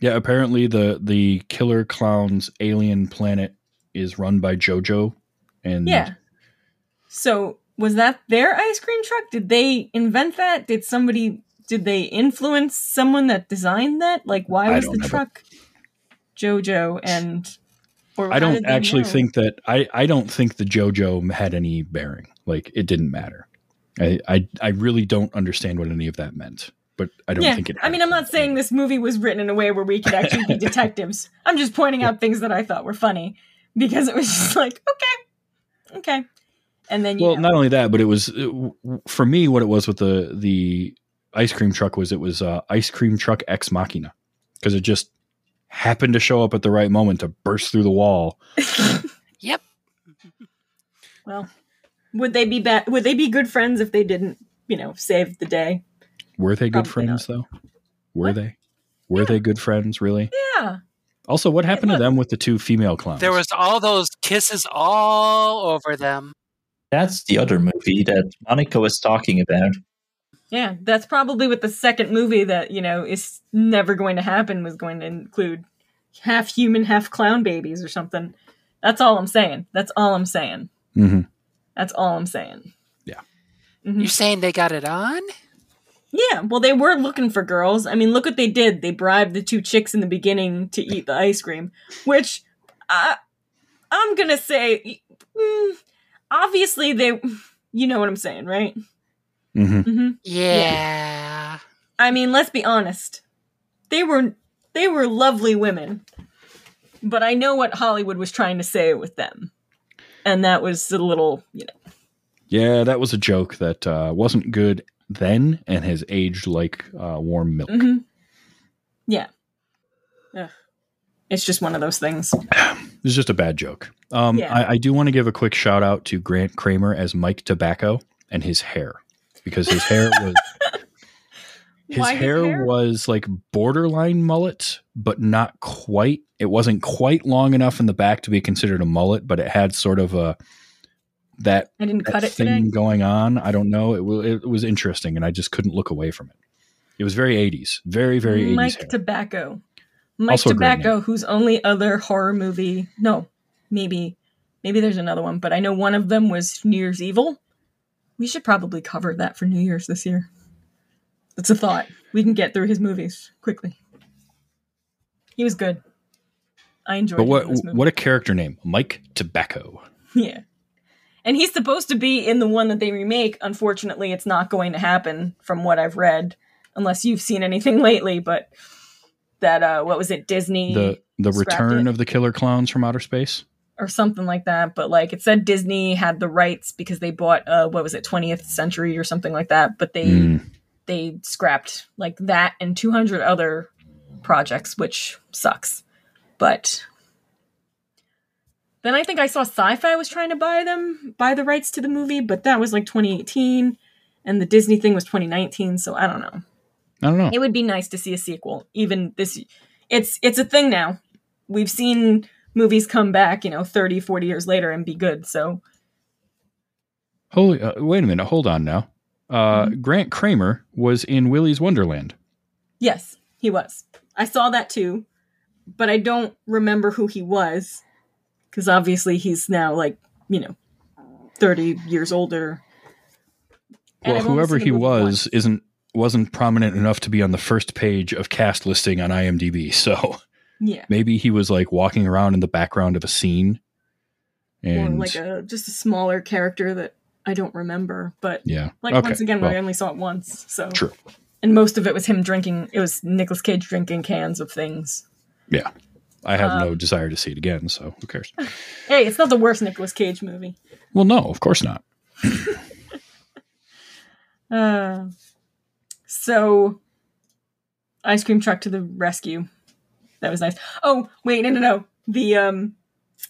Yeah, apparently the the killer clown's alien planet is run by Jojo and Yeah. So was that their ice cream truck? Did they invent that? Did somebody did they influence someone that designed that? Like why was the truck Jojo and or I don't actually know? think that I, I don't think the JoJo had any bearing. Like it didn't matter. I, I I really don't understand what any of that meant. But I don't yeah, think it I mean, I'm not saying this movie was written in a way where we could actually be detectives. I'm just pointing out things that I thought were funny because it was just like, okay, okay, and then you Well, know, not only that, but it was it, for me what it was with the the ice cream truck was it was uh, ice cream truck ex machina because it just happened to show up at the right moment to burst through the wall. Yep. well, would they be bad? Would they be good friends if they didn't, you know, save the day? Were they good Probably friends though? Were What? they? Were they good friends really? Yeah. Also, what happened to look. them with the two female clowns? There was all those kisses all over them. That's the other movie that Monica was talking about. Yeah, that's probably what the second movie that, you know, is never going to happen was going to include half human, half clown babies or something. That's all I'm saying. That's all I'm saying. Mhm. That's all I'm saying. Yeah. Mhm. You're saying they got it on? Yeah, well, they were looking for girls. I mean, look what they did. They bribed the two chicks in the beginning to eat the ice cream, which I, I'm going to say, mm, obviously, they, you know what I'm saying, right? Mhm. hmm Yeah. I mean, let's be honest. They were they were lovely women. But I know what Hollywood was trying to say with them. And that was a little, you know. Yeah, that was a joke that uh, wasn't good then and has aged like uh, warm milk. mhm. Yeah. Ugh. It's just one of those things. It's just a bad joke. Um, Yeah. I, I do want to give a quick shout out to Grant Cramer as Mike Tobacco and his hair because his hair was His Why his hair, hair? was like borderline mullet, but not quite. It wasn't quite long enough in the back to be considered a mullet, but it had sort of a that, I didn't that cut it thing today. going on. I don't know. It, it was interesting, and I just couldn't look away from it. It was very 80s, very very 80s. Mike hair. Tobacco. Mike Also Tobacco, whose only other horror movie, no, maybe, maybe there's another one, but I know one of them was New Year's Evil. We should probably cover that for New Year's this year. That's a thought. We can get through his movies quickly. He was good. I enjoyed but what in this movie. what a character name, Mike Tobacco. Yeah. And he's supposed to be in the one that they remake. Unfortunately, it's not going to happen from what I've read, unless you've seen anything lately. But that, uh, what was it, Disney The the return it. of the killer clowns from outer space. or something like that? But like it said, Disney had the rights because they bought, uh, what was it, 20th Century or something like that. But they Mm. they scrapped like that and 200 other projects, which sucks. But then I think I saw Syfy was trying to buy them, buy the rights to the movie, but that was like 2018, and the Disney thing was 2019. So I don't know. I don't know. It would be nice to see a sequel. Even this, it's it's a thing now. We've seen movies come back, you know, 30, 40 years later and be good. So Holy, uh, wait a minute. Hold on now. Uh, Mm-hmm. Grant Cramer was in Willy's Wonderland. Yes, he was. I saw that too, but I don't remember who he was because obviously he's now like you know thirty years older. And Well, I've whoever he was once. isn't wasn't prominent enough to be on the first page of cast listing on IMDb. So yeah, maybe he was like walking around in the background of a scene. or And like a just a smaller character that I don't remember. But yeah, like okay. once again, well, I only saw it once, so True. And most of it was him drinking. It was Nicolas Cage drinking cans of things. yeah. I have no um, desire to see it again. So who cares? Hey, it's not the worst Nicolas Cage movie. well, no, of course not. Uh, so, ice cream truck to the rescue. That was nice. Oh, wait, no, no, no. The um,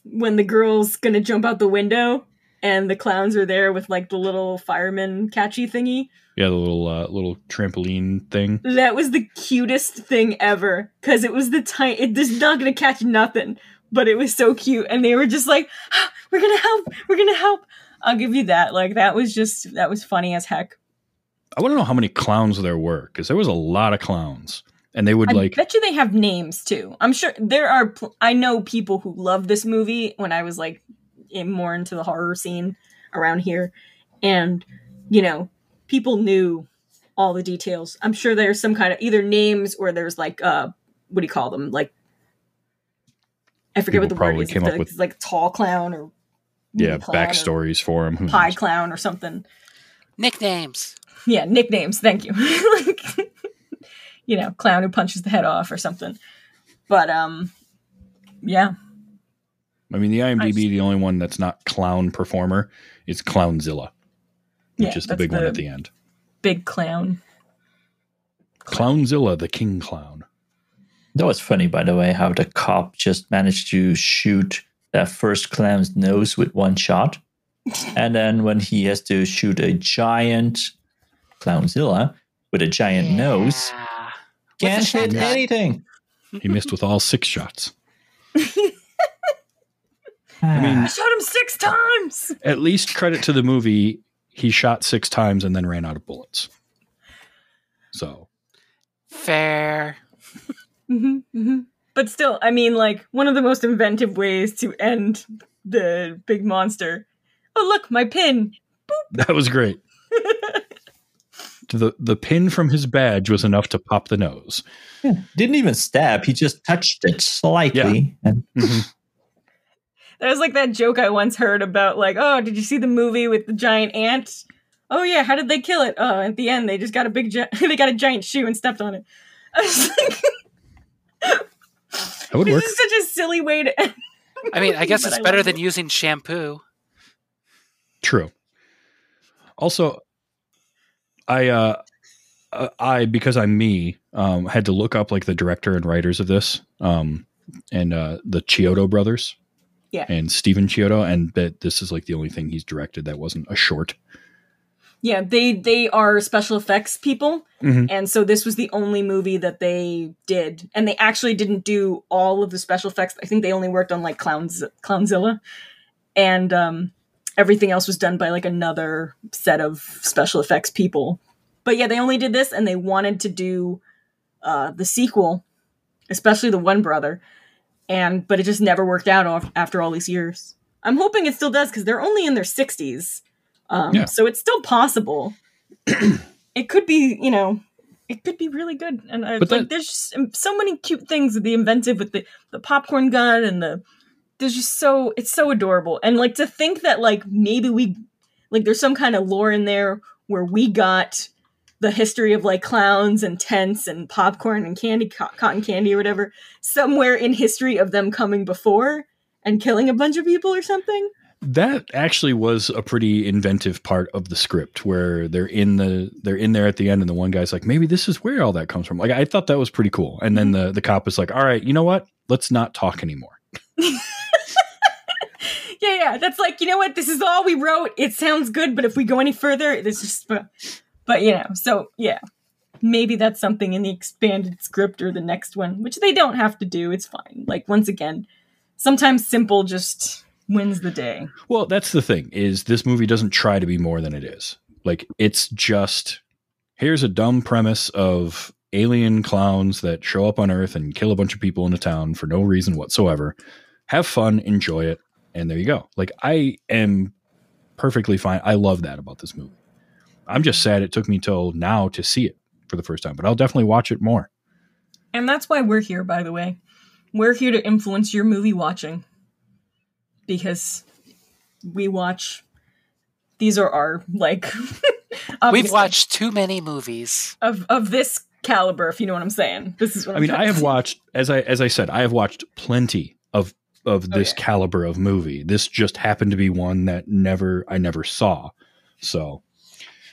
when the girl's gonna jump out the window and the clowns are there with like the little fireman catchy thingy. Yeah, the little uh, little trampoline thing. That was the cutest thing ever because it was the tiny. It is not gonna catch nothing, but it was so cute, and they were just like, "Ah, "We're gonna help. We're gonna help." I'll give you that. Like that was just that was funny as heck. I want to know how many clowns there were because there was a lot of clowns, and they would I like I bet you they have names too. I'm sure there are. Pl- I know people who love this movie. When I was like in, more into the horror scene around here, and you know, people knew all the details. I'm sure there's some kind of either names or there's like uh, what do you call them? Like I forget what the People word probably is. came up like, with- like tall clown or yeah mini clown or backstories for him. Who pie clown or something. Nicknames. Yeah, nicknames. Thank you. like, you know, clown who punches the head off or something. But um, yeah, I mean, the IMDb, the only one that's not clown performer is Klownzilla, which Yeah, is the that's big one at the end. big clown. Klownzilla, the king clown. That was funny, by the way, how the cop just managed to shoot that first clown's nose with one shot. and then when he has to shoot a giant Klownzilla with a giant nose, can't hit anything. He missed with all six shots. I mean- I shot him six times. At least credit to the movie, he shot six times and then ran out of bullets. So Fair. hmm hmm But still, I mean, like one of the most inventive ways to end the big monster. Oh, look, my pin. that was great. the the pin from his badge was enough to pop the nose. didn't even stab, he just touched it slightly. And That was like that joke I once heard about, like, oh, did you see the movie with the giant ant? Oh yeah, how did they kill it? Oh, at the end they just got a big, gi- they got a giant shoe and stepped on it. I was like, That would this work. is such a silly way to end. I mean, I guess it's I better than it. using shampoo. True. Also, I uh, uh, I because I'm me, um, had to look up like the director and writers of this, um, and uh, the Chiodo brothers, Yeah. and Stephen Chiodo, and that this is like the only thing he's directed that wasn't a short. Yeah, they they are special effects people, Mhm. and so this was the only movie that they did, and they actually didn't do all of the special effects. I think they only worked on like Clowns Klownzilla, and um, everything else was done by like another set of special effects people. But yeah, they only did this, and they wanted to do uh, the sequel, especially the one brother, and but it just never worked out after all these years. I'm hoping it still does because they're only in their 60s. Um, Yeah. So it's still possible. it could be, you know, it could be really good. And I, like, that- there's just so many cute things with the inventive with the, the popcorn gun and the. There's just so it's so adorable, and like to think that like maybe we, like there's some kind of lore in there where we got the history of like clowns and tents and popcorn and candy co- cotton candy or whatever somewhere in history of them coming before and killing a bunch of people or something. That actually was a pretty inventive part of the script where they're in the they're in there at the end and the one guy's like, maybe this is where all that comes from. Like I thought that was pretty cool. And then mm-hmm. the the cop is like, all right, you know what? Let's not talk anymore. Yeah, yeah. That's like, you know what? This is all we wrote. It sounds good, but if we go any further, it's just. But, you know, so yeah. Maybe that's something in the expanded script or the next one, which they don't have to do. It's fine. Like, once again, sometimes simple just wins the day. Well, that's the thing is this movie doesn't try to be more than it is. Like it's just here's a dumb premise of alien clowns that show up on Earth and kill a bunch of people in a town for no reason whatsoever. Have fun, enjoy it, and there you go. Like I am perfectly fine. I love that about this movie. I'm just sad it took me till now to see it for the first time, but I'll definitely watch it more. And that's why we're here, by the way. We're here to influence your movie watching. Because we watch. These are our, like. We've watched too many movies. Of, of this caliber, if you know what I'm saying. This is what I I'm mean, I have watched as I as I said, I have watched plenty of of Oh, this yeah. caliber of movie. This just happened to be one that never I never saw. So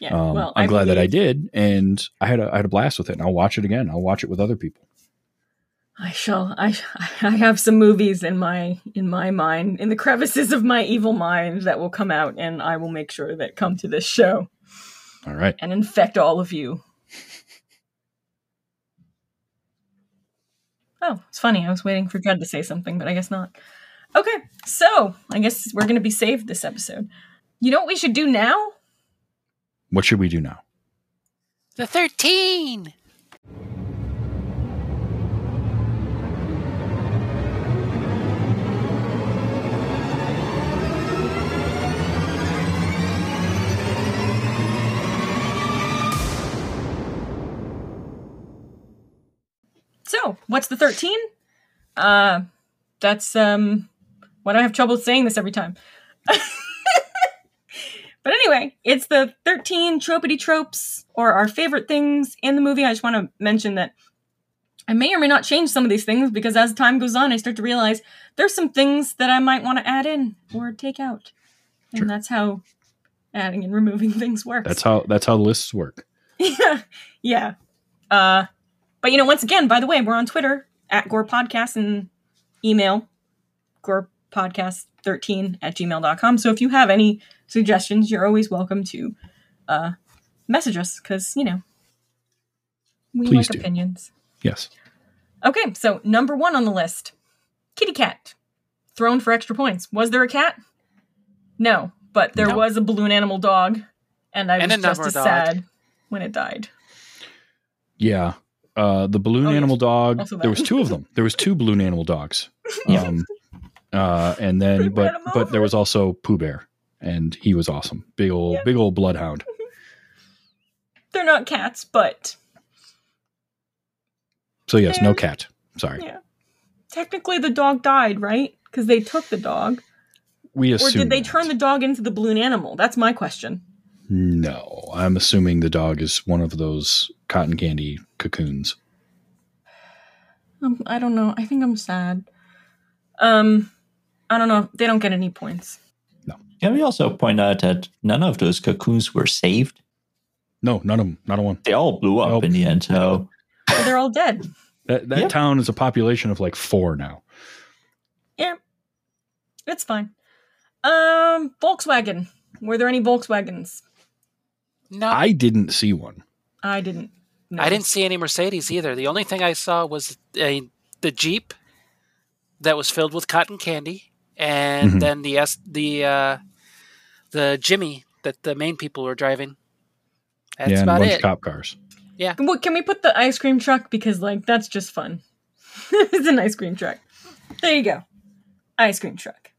Yeah, um, well, I'm glad that I did, and I had a I had a blast with it. And I'll watch it again. I'll watch it with other people. I shall. I I have some movies in my in my mind, in the crevices of my evil mind, that will come out, and I will make sure that come to this show All right. and infect all of you. Oh, it's funny. I was waiting for Judd to say something, but I guess not. Okay, so I guess we're going to be saved this episode. You know what we should do now? What should we do now? The 13! So, what's the 13? Uh, that's, um, why do I have trouble saying this every time? but anyway, it's the 13 tropity tropes or our favorite things in the movie. I just want to mention that I may or may not change some of these things because as time goes on, I start to realize there's some things that I might want to add in or take out. And Sure. that's how adding and removing things works. That's how that's how the lists work. yeah, yeah. Uh, but you know, once again, by the way, we're on Twitter at Gore Podcast and email Gore Podcast 13 at gmail.com. So if you have any suggestions, you're always welcome to uh, message us because, you know, we Please like do. opinions. Yes. Okay, so number one on the list Kitty Cat. Thrown for extra points. Was there a cat? No, but there No. was a balloon animal dog, and I And was just as dog. sad when it died. Yeah. Uh, the balloon Oh, yes. animal dog. There was two of them. There was two balloon animal dogs. Yeah. Um, uh, and then, but but there was also Pooh Bear, and he was awesome. Big old big old bloodhound. They're not cats, but So yes, no cat. Sorry, yeah. Technically, the dog died, right? Because they took the dog. we assume Or did they that. turn the dog into the balloon animal? That's my question. No, I'm assuming the dog is one of those cotton candy cocoons. Um, I don't know. I think I'm sad. Um, I don't know. They don't get any points. Can we also point out that none of those cocoons were saved? No, none of them. Not a one. They all blew up Nope. in the end. So But they're all dead. That that Yeah. town is a population of like four now. Yeah, it's fine. Um, Volkswagen. Were there any Volkswagens? No, I didn't see one. I didn't. I didn't see any Mercedes either. The only thing I saw was a, the Jeep that was filled with cotton candy, and Mhm. then the S, the uh, the Jimmy that the main people were driving. That's yeah, and a about bunch it. of cop cars. What, can we put the ice cream truck? Because, like, that's just fun. it's an ice cream truck. There you go. Ice cream truck.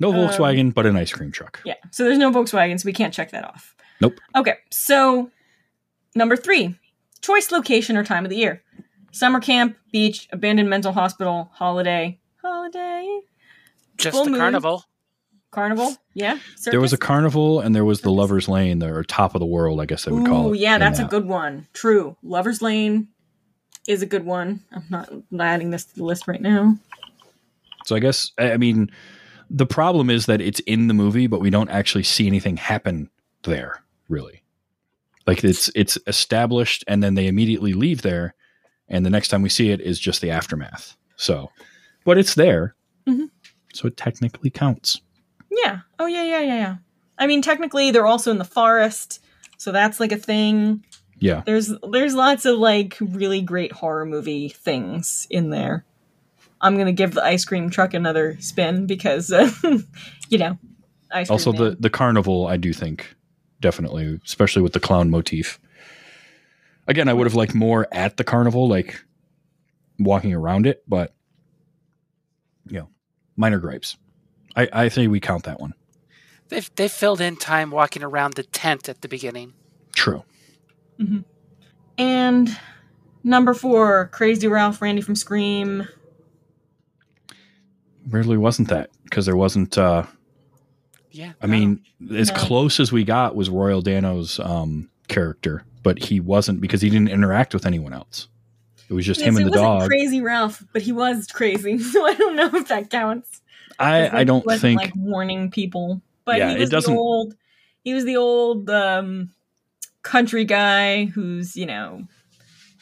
No Um, Volkswagen, but an ice cream truck. Yeah. So there's no Volkswagen, so we can't check that off. Nope. Okay. So, number three choice location or time of the year summer camp, beach, abandoned mental hospital, holiday. Holiday. Just full the moon. carnival. Carnival. Yeah. There was a carnival and there was the Lover's Lane, or top of the world, I guess they would call Ooh, it. yeah, that's a good one. True. Lover's Lane is a good one. I'm not adding this to the list right now. So I guess I I mean the problem is that it's in the movie, but we don't actually see anything happen there, really. Like it's it's established and then they immediately leave there, and the next time we see it is just the aftermath. So but it's there. Mhm. So it technically counts. Yeah. Oh yeah, yeah, yeah, yeah. I mean, technically, they're also in the forest, so that's like a thing. Yeah. There's there's lots of like really great horror movie things in there. I'm gonna give the ice cream truck another spin because, uh, you know, ice cream Also the the carnival I do think definitely, especially with the clown motif. Again, I would have liked more at the carnival, like walking around it, but you know, minor gripes. I, I think we count that one. They've they filled in time walking around the tent at the beginning. True. and number four, Crazy Ralph, Randy from Scream. Really wasn't that because there wasn't. uh Yeah, I no. mean, as No. close as we got was Royal Dano's um, character, but he wasn't because he didn't interact with anyone else. It was just Yes, him and it the wasn't dog. Crazy Ralph, but he was crazy, so I don't know if that counts. 'Cause, I like, I don't wasn't, think like warning people, but Yeah, he it was doesn't- the old. He was the old um, country guy who's you know.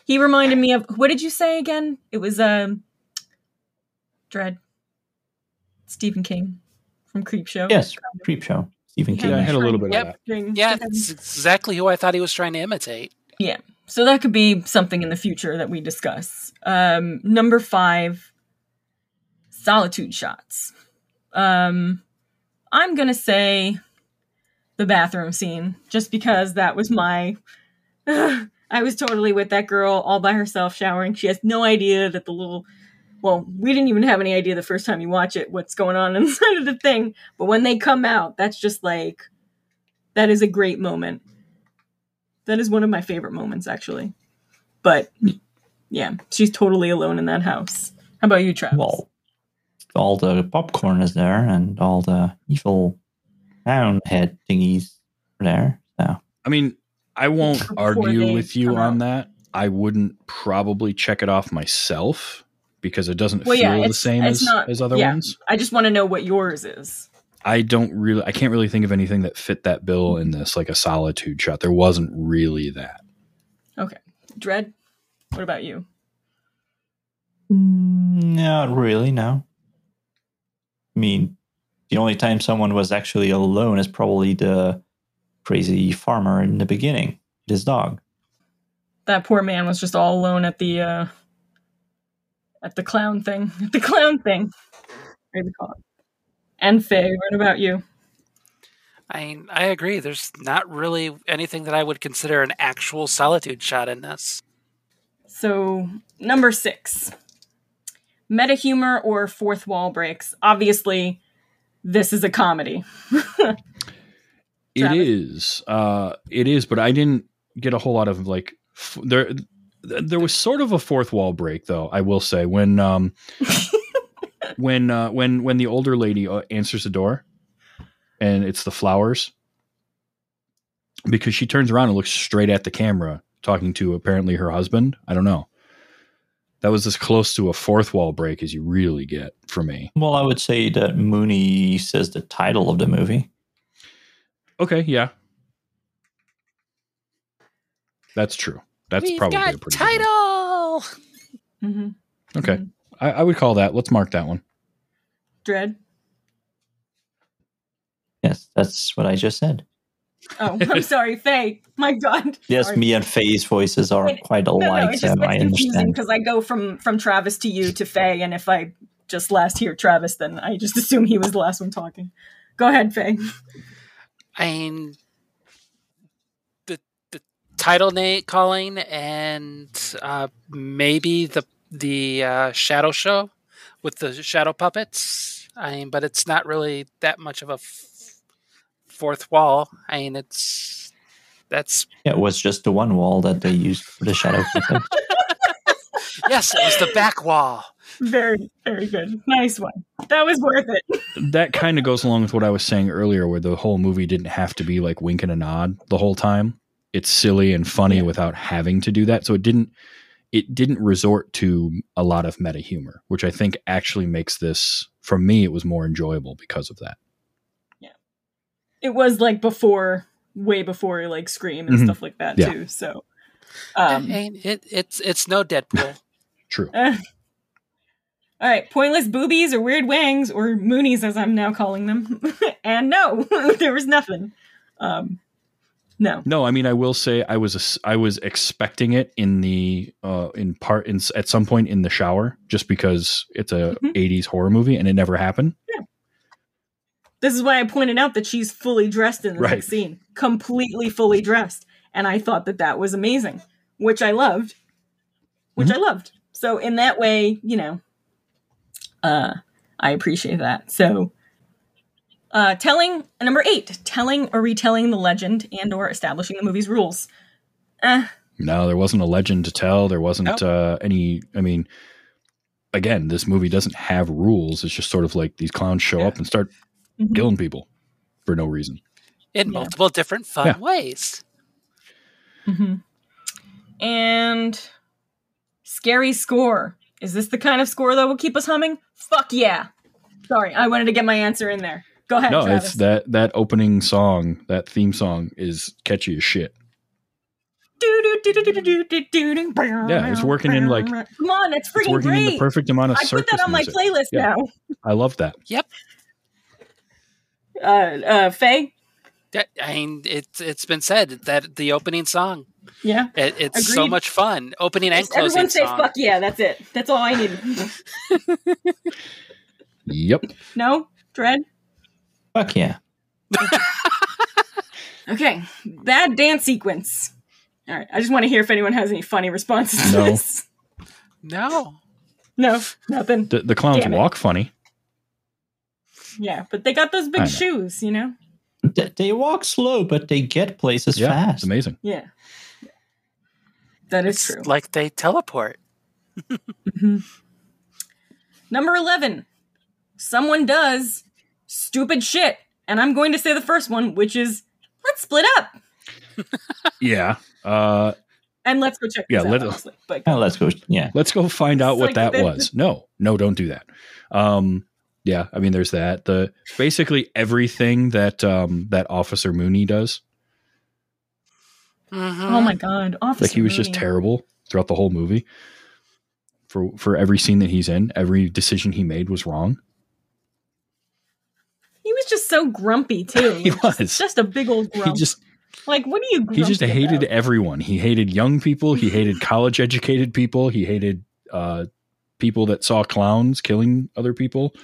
He reminded me of what did you say again? It was um, Dread. Stephen King from Creepshow. Yes, Creepshow. Stephen King. yeah, I had a little bit Yep. of that. Yeah, that's exactly who I thought he was trying to imitate. Yeah. So that could be something in the future that we discuss. Um, number five, solitude shots. Um, I'm gonna say the bathroom scene, just because that was my. I was totally with that girl all by herself showering. She has no idea that the little. Well, we didn't even have any idea the first time you watch it what's going on inside of the thing. But when they come out, that's just like. That is a great moment. That is one of my favorite moments, actually. But yeah, she's totally alone in that house. How about you, Travis? Well, all the popcorn is there and all the evil clown head thingies are there. So I mean, I won't argue with you on out. that. I wouldn't probably check it off myself because it doesn't Well, feel yeah, the same as, not- as other yeah. ones. I just want to know what yours is. I don't really, I can't really think of anything that fit that bill in this, like a solitude shot. There wasn't really that. Okay. Dread, what about you? Mm, not really, no. I mean, the only time someone was actually alone is probably the crazy farmer in the beginning, his dog. That poor man was just all alone at the uh at the clown thing. At the clown thing. What do they call it? And Faye, what about you? I mean, I agree. There's not really anything that I would consider an actual solitude shot in this. So number six. Meta humor or fourth wall breaks. Obviously, this is a comedy. it is. Uh, it is, but I didn't get a whole lot of like f- there. There was sort of a fourth wall break, though. I will say when, um, when, uh, when, when the older lady uh, answers the door, and it's the flowers, because she turns around and looks straight at the camera, talking to apparently her husband. I don't know. That was as close to a fourth wall break as you really get for me. Well, I would say that Mooney says the title of the movie. Okay, yeah, that's true. That's We've probably got a pretty good one. title. hmm Okay. I, I would call that. Let's mark that one. Dread. Yes, that's what I just said. Oh, I'm sorry, Faye. My God. Yes, Sorry. me and Faye's voices are It- quite No, no, alike. it just um, I confusing understand. because I go from from Travis to you to Faye, and if I just last hear Travis, then I just assume he was the last one talking. Go ahead, Faye. I mean, the the title name calling and uh, maybe the the uh, shadow show with the shadow puppets. I mean, but it's not really that much of a f- fourth wall. I mean, it's that's Yeah, it was just the one wall that they used for the shadow yes, it was the back wall. Very, very good. Nice one. That was worth it. that kind of goes along with what I was saying earlier, where the whole movie didn't have to be like wink and a nod the whole time. It's silly and funny Yeah. without having to do that. So it didn't it didn't resort to a lot of meta humor, which I think actually makes this for me it was more enjoyable because of that. It was like before, way before like Scream and Mhm. stuff like that Yeah. too. So, um, mean, it, it's it's no Deadpool. True. all right, pointless boobies or weird wangs or moonies, as I'm now calling them. and no, there was nothing. Um, no. No, I mean I will say I was I was expecting it in the uh in part in at some point in the shower just because it's a Mhm. 80s horror movie and it never happened. This is why I pointed out that she's fully dressed in the Right. next scene, completely fully dressed, and I thought that that was amazing, which I loved, which Mm-hmm. I loved. So in that way, you know, uh, I appreciate that. So, uh, telling number eight, telling or retelling the legend and or establishing the movie's rules. Eh, No, there wasn't a legend to tell. There wasn't uh, any. I mean, again, this movie doesn't have rules. It's just sort of like these clowns show Yeah. up and start mhm. killing people for no reason. in Yeah. multiple different fun Yeah. ways. hmm And scary score. Is this the kind of score that will keep us humming? Fuck yeah. Sorry, I wanted to get my answer in there. Go ahead, no, Travis. it's that that opening song, that theme song is catchy as shit. Yeah, it's working in, like- Come on, that's It's freaking working in the great. perfect amount of I put circus that on my music. playlist Yeah. now. I love that. Uh, uh, Faye. That- I mean, it's it's been said that the opening song Yeah. it, it's so much fun. Opening and Just closing Everyone say song. fuck yeah. That's it. That's all I need. Yep. no, Dread. Fuck yeah. Okay, bad dance sequence. All right, I just want to hear if anyone has any funny responses to No. this. No, No, nothing. The, the clowns Damn it. walk funny. Yeah, but they got those big shoes, you know? Th- They walk slow, but they get places Yeah, it's fast. amazing. Yeah. That is it's true. like they teleport. Mhm. Number 11. Someone does stupid shit. And I'm going to say the first one, which is let's split up Yeah. Uh, and let's go check Yeah, this out, let- honestly. But Oh, let's go. Yeah. let's go find out It's what like that the- was. No, no, don't do that. Um, yeah, I mean, there's that. The basically everything that um, that Officer Mooney does. Mhm. oh my god, Officer like he was just terrible throughout the whole movie. For for every scene that he's in, every decision he made was wrong. He was just so grumpy too. He was. just a big old grump. He just like what are you? he just hated about? everyone. He hated young people. He hated college educated people. He hated uh, people that saw clowns killing other people.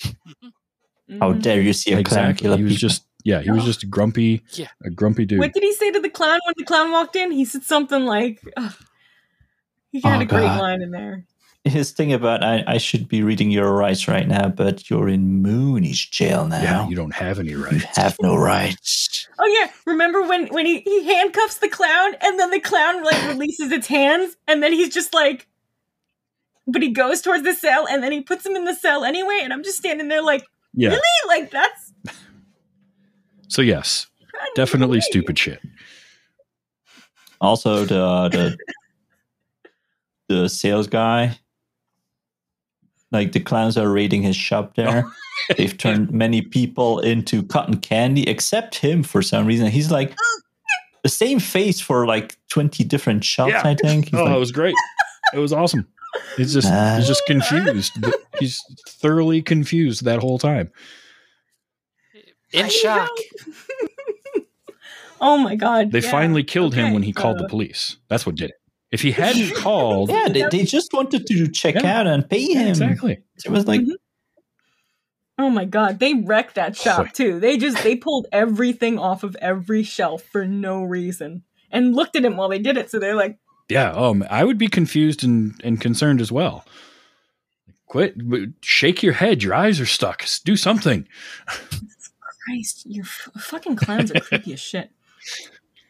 How dare you see a clown Exactly. kill He was people? just yeah. He was just a grumpy. Yeah. a grumpy dude. What did he say to the clown when the clown walked in? He said something like, ugh. he had Oh, a great God. line in there. his thing about I, I should be reading your rights right now, but you're in Mooney's jail now. yeah, you don't have any rights. You rights. have no rights. Oh yeah, remember when when he, he handcuffs the clown and then the clown like releases its hands and then he's just like but he goes towards the cell and then he puts him in the cell anyway and I'm just standing there like Yeah. really like that's So yes, definitely stupid shit. Also, the the the sales guy, like the clowns are raiding his shop there. Oh. They've turned many people into cotton candy, except him for some reason. He's like oh, the same face for like twenty different shops. Yeah. I think. He's Oh, like, it was great. It was awesome. He's just he's just confused. He's thoroughly confused that whole time. In I shock. Oh my god. They yeah. finally killed him when he called the uh, police. That's what did it. If he hadn't called, Yeah, they, they just wanted to check Yeah. out and pay Yeah, him. exactly. It was like, Mhm. Oh my god, they wrecked that shop Boy. too. They just they pulled everything off of every shelf for no reason and looked at him while they did it. So they're like, Yeah. Um, I would be confused and, and concerned as well. Quit. Shake your head. Your eyes are stuck. Do something. Christ, your f- fucking clowns are creepy as shit.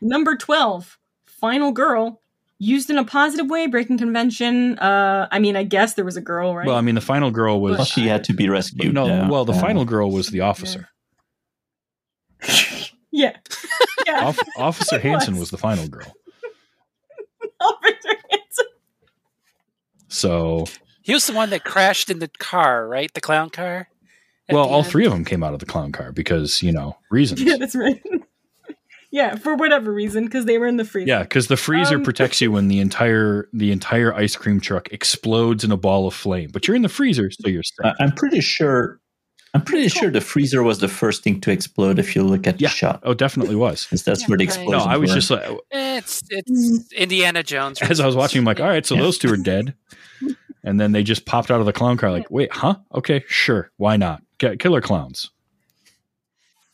Number 12, Final Girl. Used in a positive way, breaking convention. Uh, I mean, I guess there was a girl, right? Well, I mean, the final girl was. well, she had to be rescued. no, yeah. well, the Yeah. final girl was the officer. yeah. Yeah. Off, officer It Hanson was. was the final girl. Officer Hanson. So, He was the one that crashed in the car, right? The clown car. well, all end? three of them came out of the clown car because you know reasons. Yeah, that's right. yeah, for whatever reason, because they were in the freezer. Yeah, because the freezer Um, protects you when the entire the entire ice cream truck explodes in a ball of flame. But you're in the freezer, so you're safe. I'm pretty sure. I'm pretty sure the freezer was the first thing to explode if you look at Yeah. the shot. oh, definitely was. that's Yeah, where the explosion. No, I was just like, It's it's Indiana Jones. as I was watching, I'm like, all right, so Yeah. those two are dead. And then they just popped out of the clown car, like, wait, huh? Okay, sure, why not? Ki- Killer clowns.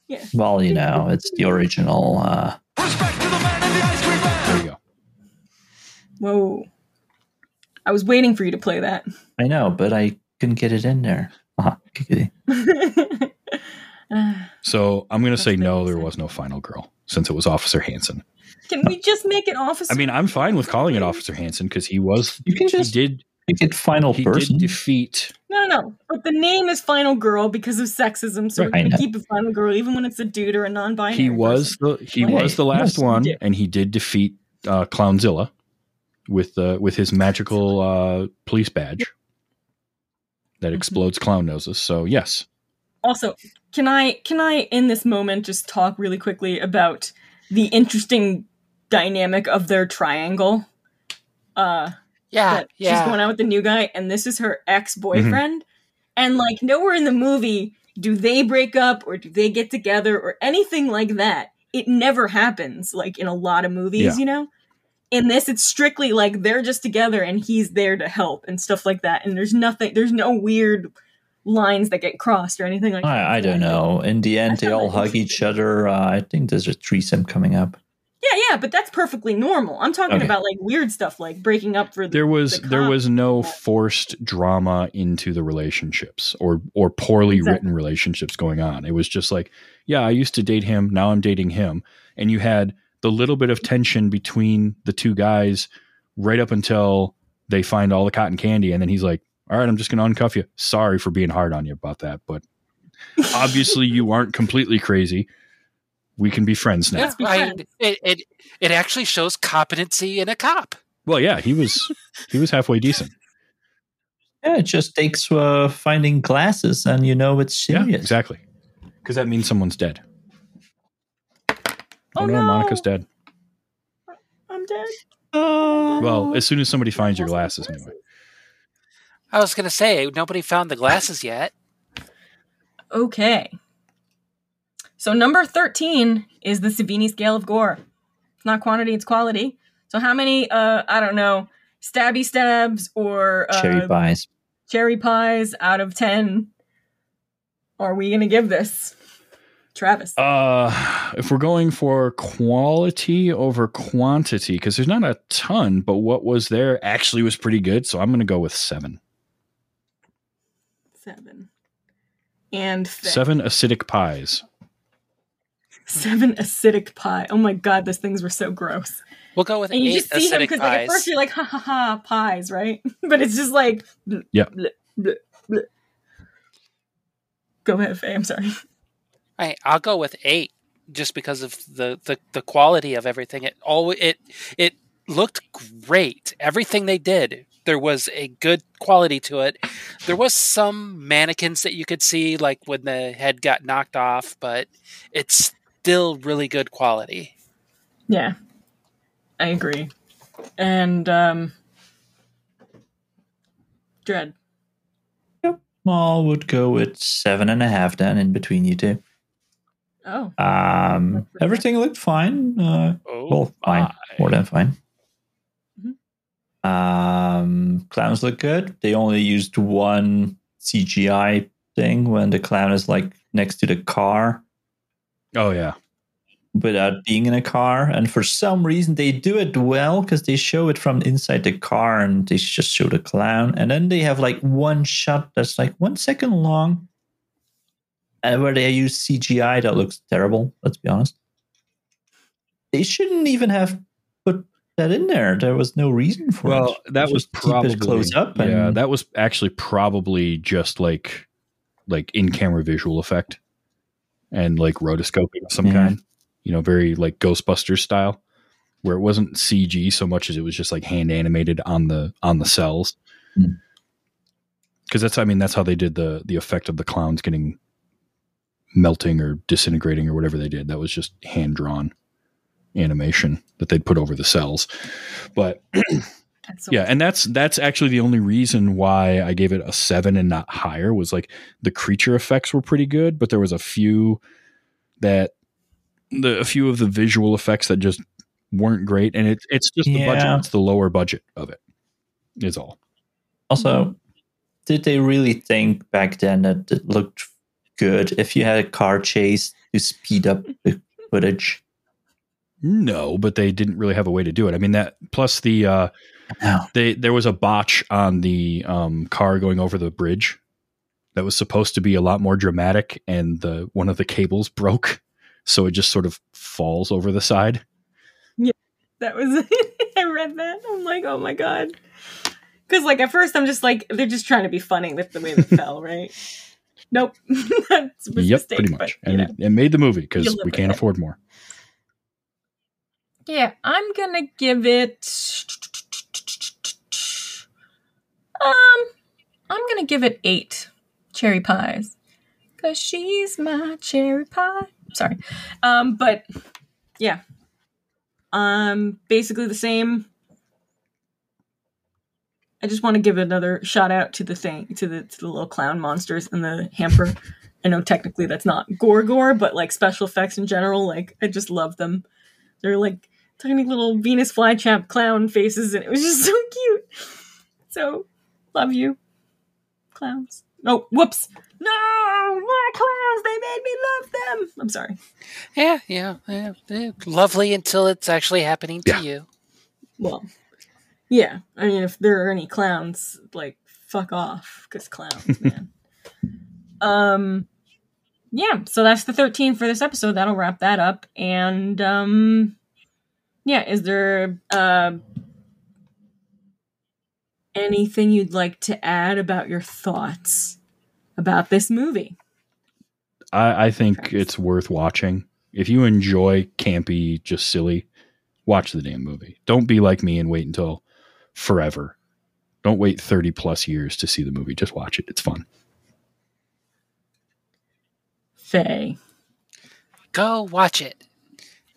Yeah. Well, you know, it's the original. Uh, There you go. Whoa. I was waiting for you to play that. I know, but I couldn't get it in there. Uh-huh. Uh, So I'm gonna say no, there was no final girl since it was Officer Hanson. Can we just make it Officer? I mean, I'm fine with calling it Officer Hanson because he was You can he just did make it final he person. did defeat no, no, no. But the name is Final Girl because of sexism, so Right. we're gonna keep it Final Girl even when it's a dude or a non-binary. he was person. the he Hey, was the last yes, one, did. and he did defeat uh, Klownzilla with uh, with his magical uh, police badge that Mhm. explodes clown noses. So yes, Also, can I can I in this moment just talk really quickly about the interesting dynamic of their triangle? Uh Yeah, yeah. she's going out with the new guy and this is her ex-boyfriend and like nowhere in the movie do they break up or do they get together or anything like that it never happens like in a lot of movies Yeah. you know in this it's strictly like they're just together and he's there to help and stuff like that and there's nothing there's no weird lines that get crossed or anything like that I, I don't know. In the end, they all hug each other. Uh, I think there's a threesome coming up. yeah yeah but that's perfectly normal i'm talking Okay. about like weird stuff like breaking up for the there was the there was no forced drama into the relationships or or poorly Exactly. written relationships going on. It was just like, yeah, I used to date him, now I'm dating him, and you had the little bit of tension between the two guys right up until they find all the cotton candy, and then he's like, "All right, I'm just going to uncuff you. Sorry for being hard on you about that, but obviously you aren't completely crazy. We can be friends now." Yeah, I- it, it it actually shows competency in a cop. Well, yeah, he was he was halfway decent. Yeah, it just takes uh, finding glasses, and you know it's serious. Yeah, exactly. Because that means someone's dead. Oh no, no Monica's dead. i'm dead Well, as soon as somebody finds your glasses, anyway. I was gonna say nobody found the glasses yet. Okay. So number 13 is the Savini scale of gore. It's not quantity, it's quality. So how many uh I don't know, stabby stabs or uh, Cherry pies. cherry pies out of 10 are we going to give this? Travis. Uh, if we're going for quality over quantity, because there's not a ton, but what was there actually was pretty good. So I'm going to go with seven. 7. And Faye. Seven acidic pies. Seven acidic pie. Oh my god, those things were so gross. We'll go with And you eight just see him because like at first you're like ha ha ha pies, right? but it's just like bleh, Yeah. bleh, bleh, bleh. Go ahead, Faye. I'm sorry. I, I'll go with eight, just because of the, the, the quality of everything. It all it it looked great. Everything they did, there was a good quality to it. There was some mannequins that you could see, like when the head got knocked off, but it's still really good quality. Yeah, I agree. And um, Dread. Well, would go with seven and a half then in between you two. Oh, Um, everything looked fine. Uh, Oh, well, fine, my. more than fine. Mhm. Um, clowns look good. They only used one CGI thing when the clown is like next to the car Oh yeah. without being in a car. And for some reason, they do it well because they show it from inside the car and they just show the clown. And then they have like one shot that's like one second long. Where they use CGI that looks terrible, let's be honest. They shouldn't even have put that in there. There was no reason for Well, it. Well, that was probably close up. And, yeah, that was actually probably just like like in camera visual effect and like rotoscoping of some Yeah. kind. You know, very like Ghostbusters style, where it wasn't CG so much as it was just like hand animated on the on the cells. Hmm. Because that's I mean that's how they did the the effect of the clowns getting melting or disintegrating or whatever they did. That was just hand drawn animation that they'd put over the cells. But so yeah and that's that's actually the only reason why i gave it a seven and not higher was like the creature effects were pretty good but there was a few that the a few of the visual effects that just weren't great and it's it's just the budget. It's the lower budget of it is all. Also, mm-hmm. did they really think back then that it looked good if you had a car chase to speed up the footage? no but they didn't really have a way to do it i mean that plus the uh No. they there was a botch on the um car going over the bridge that was supposed to be a lot more dramatic and the one of the cables broke so it just sort of falls over the side Yeah. That was I read that. I'm like, oh my god. Because like at first I'm just like they're just trying to be funny with the way they fell, right? Nope, yep mistake, pretty much you and it, it made the movie because we can't it. afford more Yeah, I'm gonna give it. Um, I'm gonna give it eight cherry pies, cause she's my cherry pie. Sorry, um, but yeah, um, basically the same. I just want to give another shout out to the thing to the to the little clown monsters in the hamper. I know technically that's not gore gore, but like special effects in general, like I just love them. They're like tiny little Venus flytrap clown faces, and it was just so cute. So, love you, clowns. Oh, whoops! No, my clowns! They made me love them. I'm sorry. Yeah, yeah, yeah, yeah. Lovely until it's actually happening to Yeah. you. Well, yeah. I mean, if there are any clowns, like fuck off, because clowns, man. um, yeah. So that's the 13 for this episode. That'll wrap that up. And um, yeah. Is there uh anything you'd like to add about your thoughts about this movie? I, I think Travis. it's worth watching if you enjoy campy just silly watch the damn movie don't be like me and wait until forever don't wait 30 plus years to see the movie just watch it it's fun Faye. Go watch it.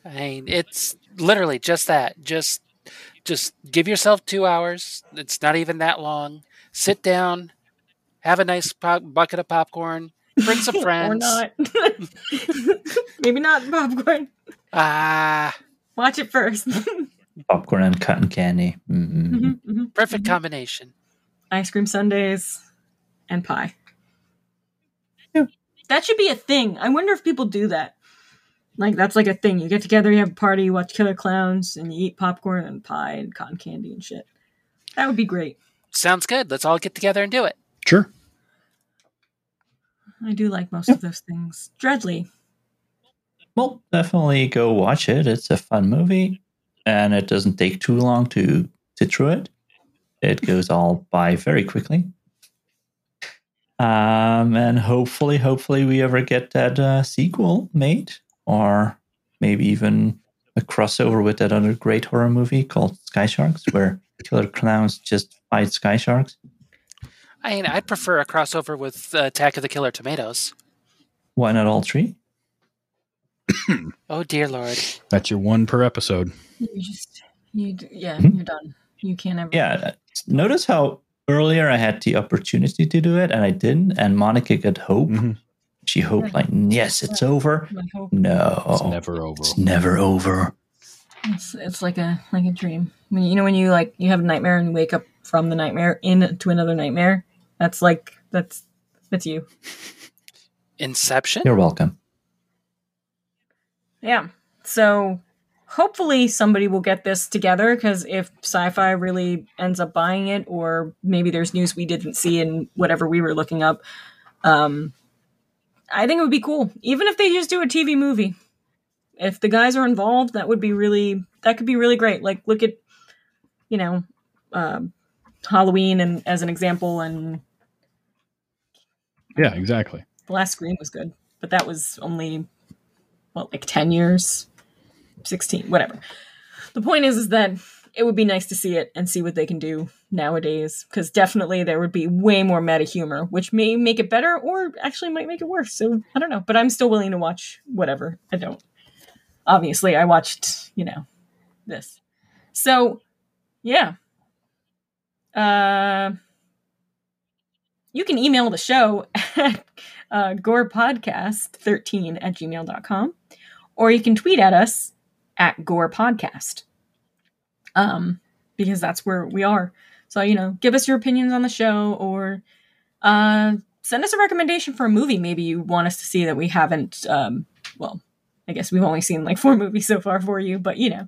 I mean, it's literally just that. Just, just give yourself two hours. It's not even that long. Sit down, have a nice pop- bucket of popcorn, bring some or friends. not. Maybe not popcorn. Ah, Watch it first. Popcorn and cotton candy. Mm-mm. Mhm, mhm, perfect mhm. combination. Ice cream sundaes and pie. Yeah. That should be a thing. I wonder if people do that. Like that's like a thing. You get together, you have a party, you watch Killer Klowns, and you eat popcorn and pie and cotton candy and shit. That would be great. Sounds good. Let's all get together and do it. sure I do like most of those things. Dreadly. Well, definitely go watch it. It's a fun movie, and it doesn't take too long to sit through it. It goes all by very quickly. Um, and hopefully, hopefully, we ever get that uh, sequel made, or maybe even a crossover with that other great horror movie called Sky Sharks, where killer clowns just fight sky sharks. I mean, I'd prefer a crossover with uh, Attack of the Killer Tomatoes. Why not all three? Oh dear lord. that's your one per episode You just you d- yeah, Mhm. you're done. You can't ever Yeah. Notice how earlier I had the opportunity to do it and I didn't, and Monica got hope. Mhm. She hoped, like, yes, it's over. No, It's never over. It's never over. it's, it's like a like a dream. When you know when you like you have a nightmare and you wake up from the nightmare into another nightmare. That's like that's that's you. Inception. You're welcome. Yeah. So hopefully somebody will get this together because if Syfy really ends up buying it, or maybe there's news we didn't see in whatever we were looking up, um, I think it would be cool. Even if they just do a TV movie, if the guys are involved, that would be really that could be really great. Like look at you know um, Halloween and as an example, and Yeah, exactly. the last screen was good, but that was only what like ten years, sixteen, whatever. The point is, is that it would be nice to see it and see what they can do nowadays, because definitely there would be way more meta humor, which may make it better or actually might make it worse. So I don't know, but I'm still willing to watch whatever. I don't. Obviously, I watched, you know, this. So, yeah. Uh, you can email the show at uh, gorepodcast13 at gmail.com or you can tweet at us at gore podcast um, because that's where we are. So you know give us your opinions on the show or uh, send us a recommendation for a movie maybe you want us to see that we haven't um, well i guess we've only seen like four movies so far for you but you know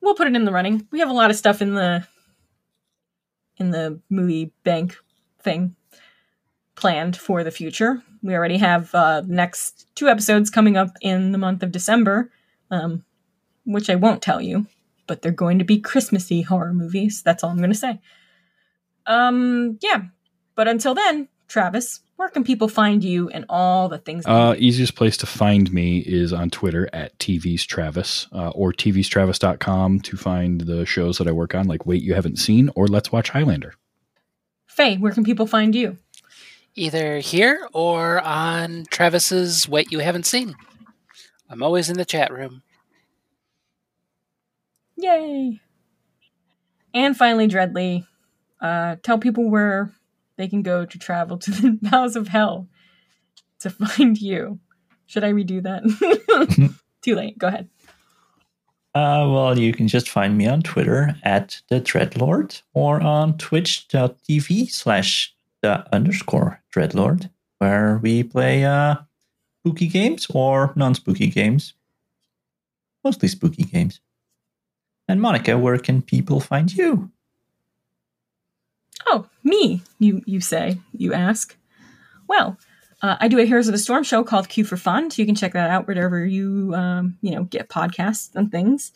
we'll put it in the running. We have a lot of stuff in the in the movie bank thing planned for the future. We already have uh, next two episodes coming up in the month of December, um, which I won't tell you, but they're going to be Christmassy horror movies. That's all I'm going to say. Um, yeah, but until then, Travis, where can people find you and all the things? Uh, easiest place to find me is on Twitter at TV's Travis uh, or TV'stravis.com to find the shows that I work on, like Wait You Haven't Seen or Let's Watch Highlander. Faye, where can people find you? Either here or on Travis's What You Haven't Seen. I'm always in the chat room. Yay! And finally, Dreadly, uh, tell people where they can go to travel to the bowels of hell to find you. Should I redo that? Too late. Go ahead. Uh, well, you can just find me on Twitter at the Dreadlord or on twitch.tv slash the underscore Dreadlord, where we play uh, spooky games or non spooky games. Mostly spooky games. And Monica, where can people find you? Oh, me, you, you say, you ask. Well, uh, I do a Heroes of the Storm show called Q for Fun, so you can check that out wherever you, um, you know, get podcasts and things.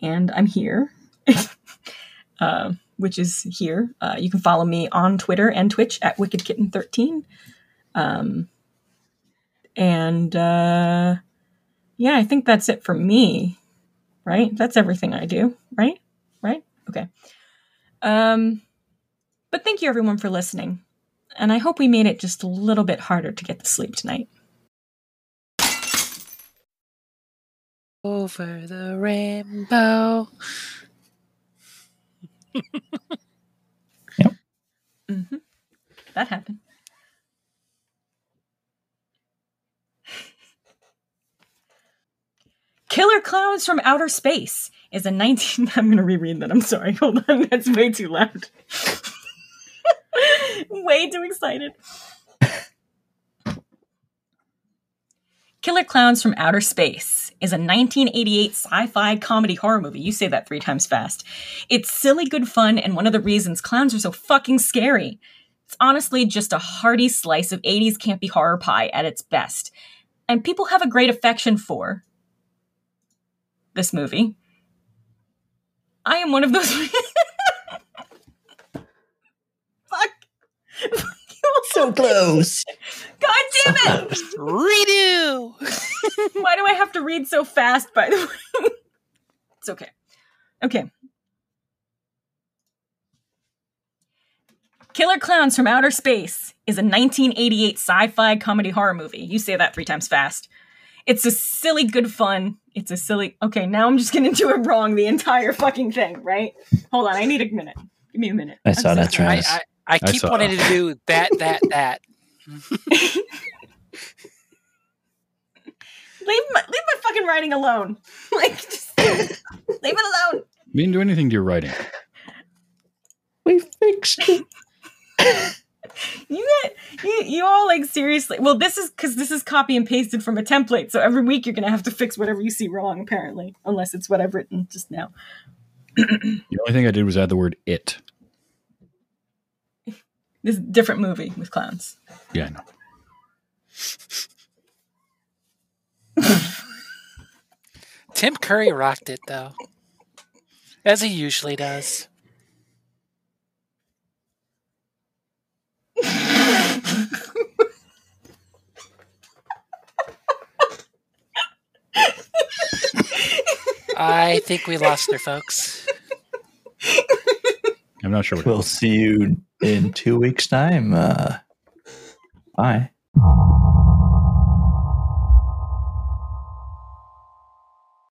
And I'm here. uh, which is here. Uh, you can follow me on Twitter and Twitch at WickedKitten13. Um, and uh, yeah, I think that's it for me. Right? That's everything I do. Right? Right? Okay. Um, but thank you everyone for listening. And I hope we made it just a little bit harder to get to sleep tonight. Over the rainbow. Mm-hmm. That happened. Killer Klowns from Outer Space is a 19. I'm going to reread that. I'm sorry. Hold on. That's way too loud. way too excited. Killer Klowns from Outer Space is a 1988 sci fi comedy horror movie. You say that three times fast. It's silly good fun, and one of the reasons clowns are so fucking scary. It's honestly just a hearty slice of 80s campy horror pie at its best. And people have a great affection for this movie. I am one of those. Fuck. So close. God damn it! Redo! Why do I have to read so fast, by the way? it's okay. Okay. Killer Klowns from Outer Space is a 1988 sci fi comedy horror movie. You say that three times fast. It's a silly good fun. It's a silly. Okay, now I'm just gonna do it wrong the entire fucking thing, right? Hold on, I need a minute. Give me a minute. I saw I'm so that, sorry. I, Travis. I, I I keep saw- wanting to do that, that, that. leave my leave my fucking writing alone. Like, just leave it alone. You didn't do anything to your writing. We fixed it. You got you, you all like seriously. Well, this is because this is copy and pasted from a template. So every week you're gonna have to fix whatever you see wrong, apparently, unless it's what I've written just now. The only thing I did was add the word it. This is a different movie with clowns. Yeah, I know. Tim Curry rocked it though, as he usually does. I think we lost her, folks. I'm not sure what. We'll see you in two weeks' time. Uh, bye.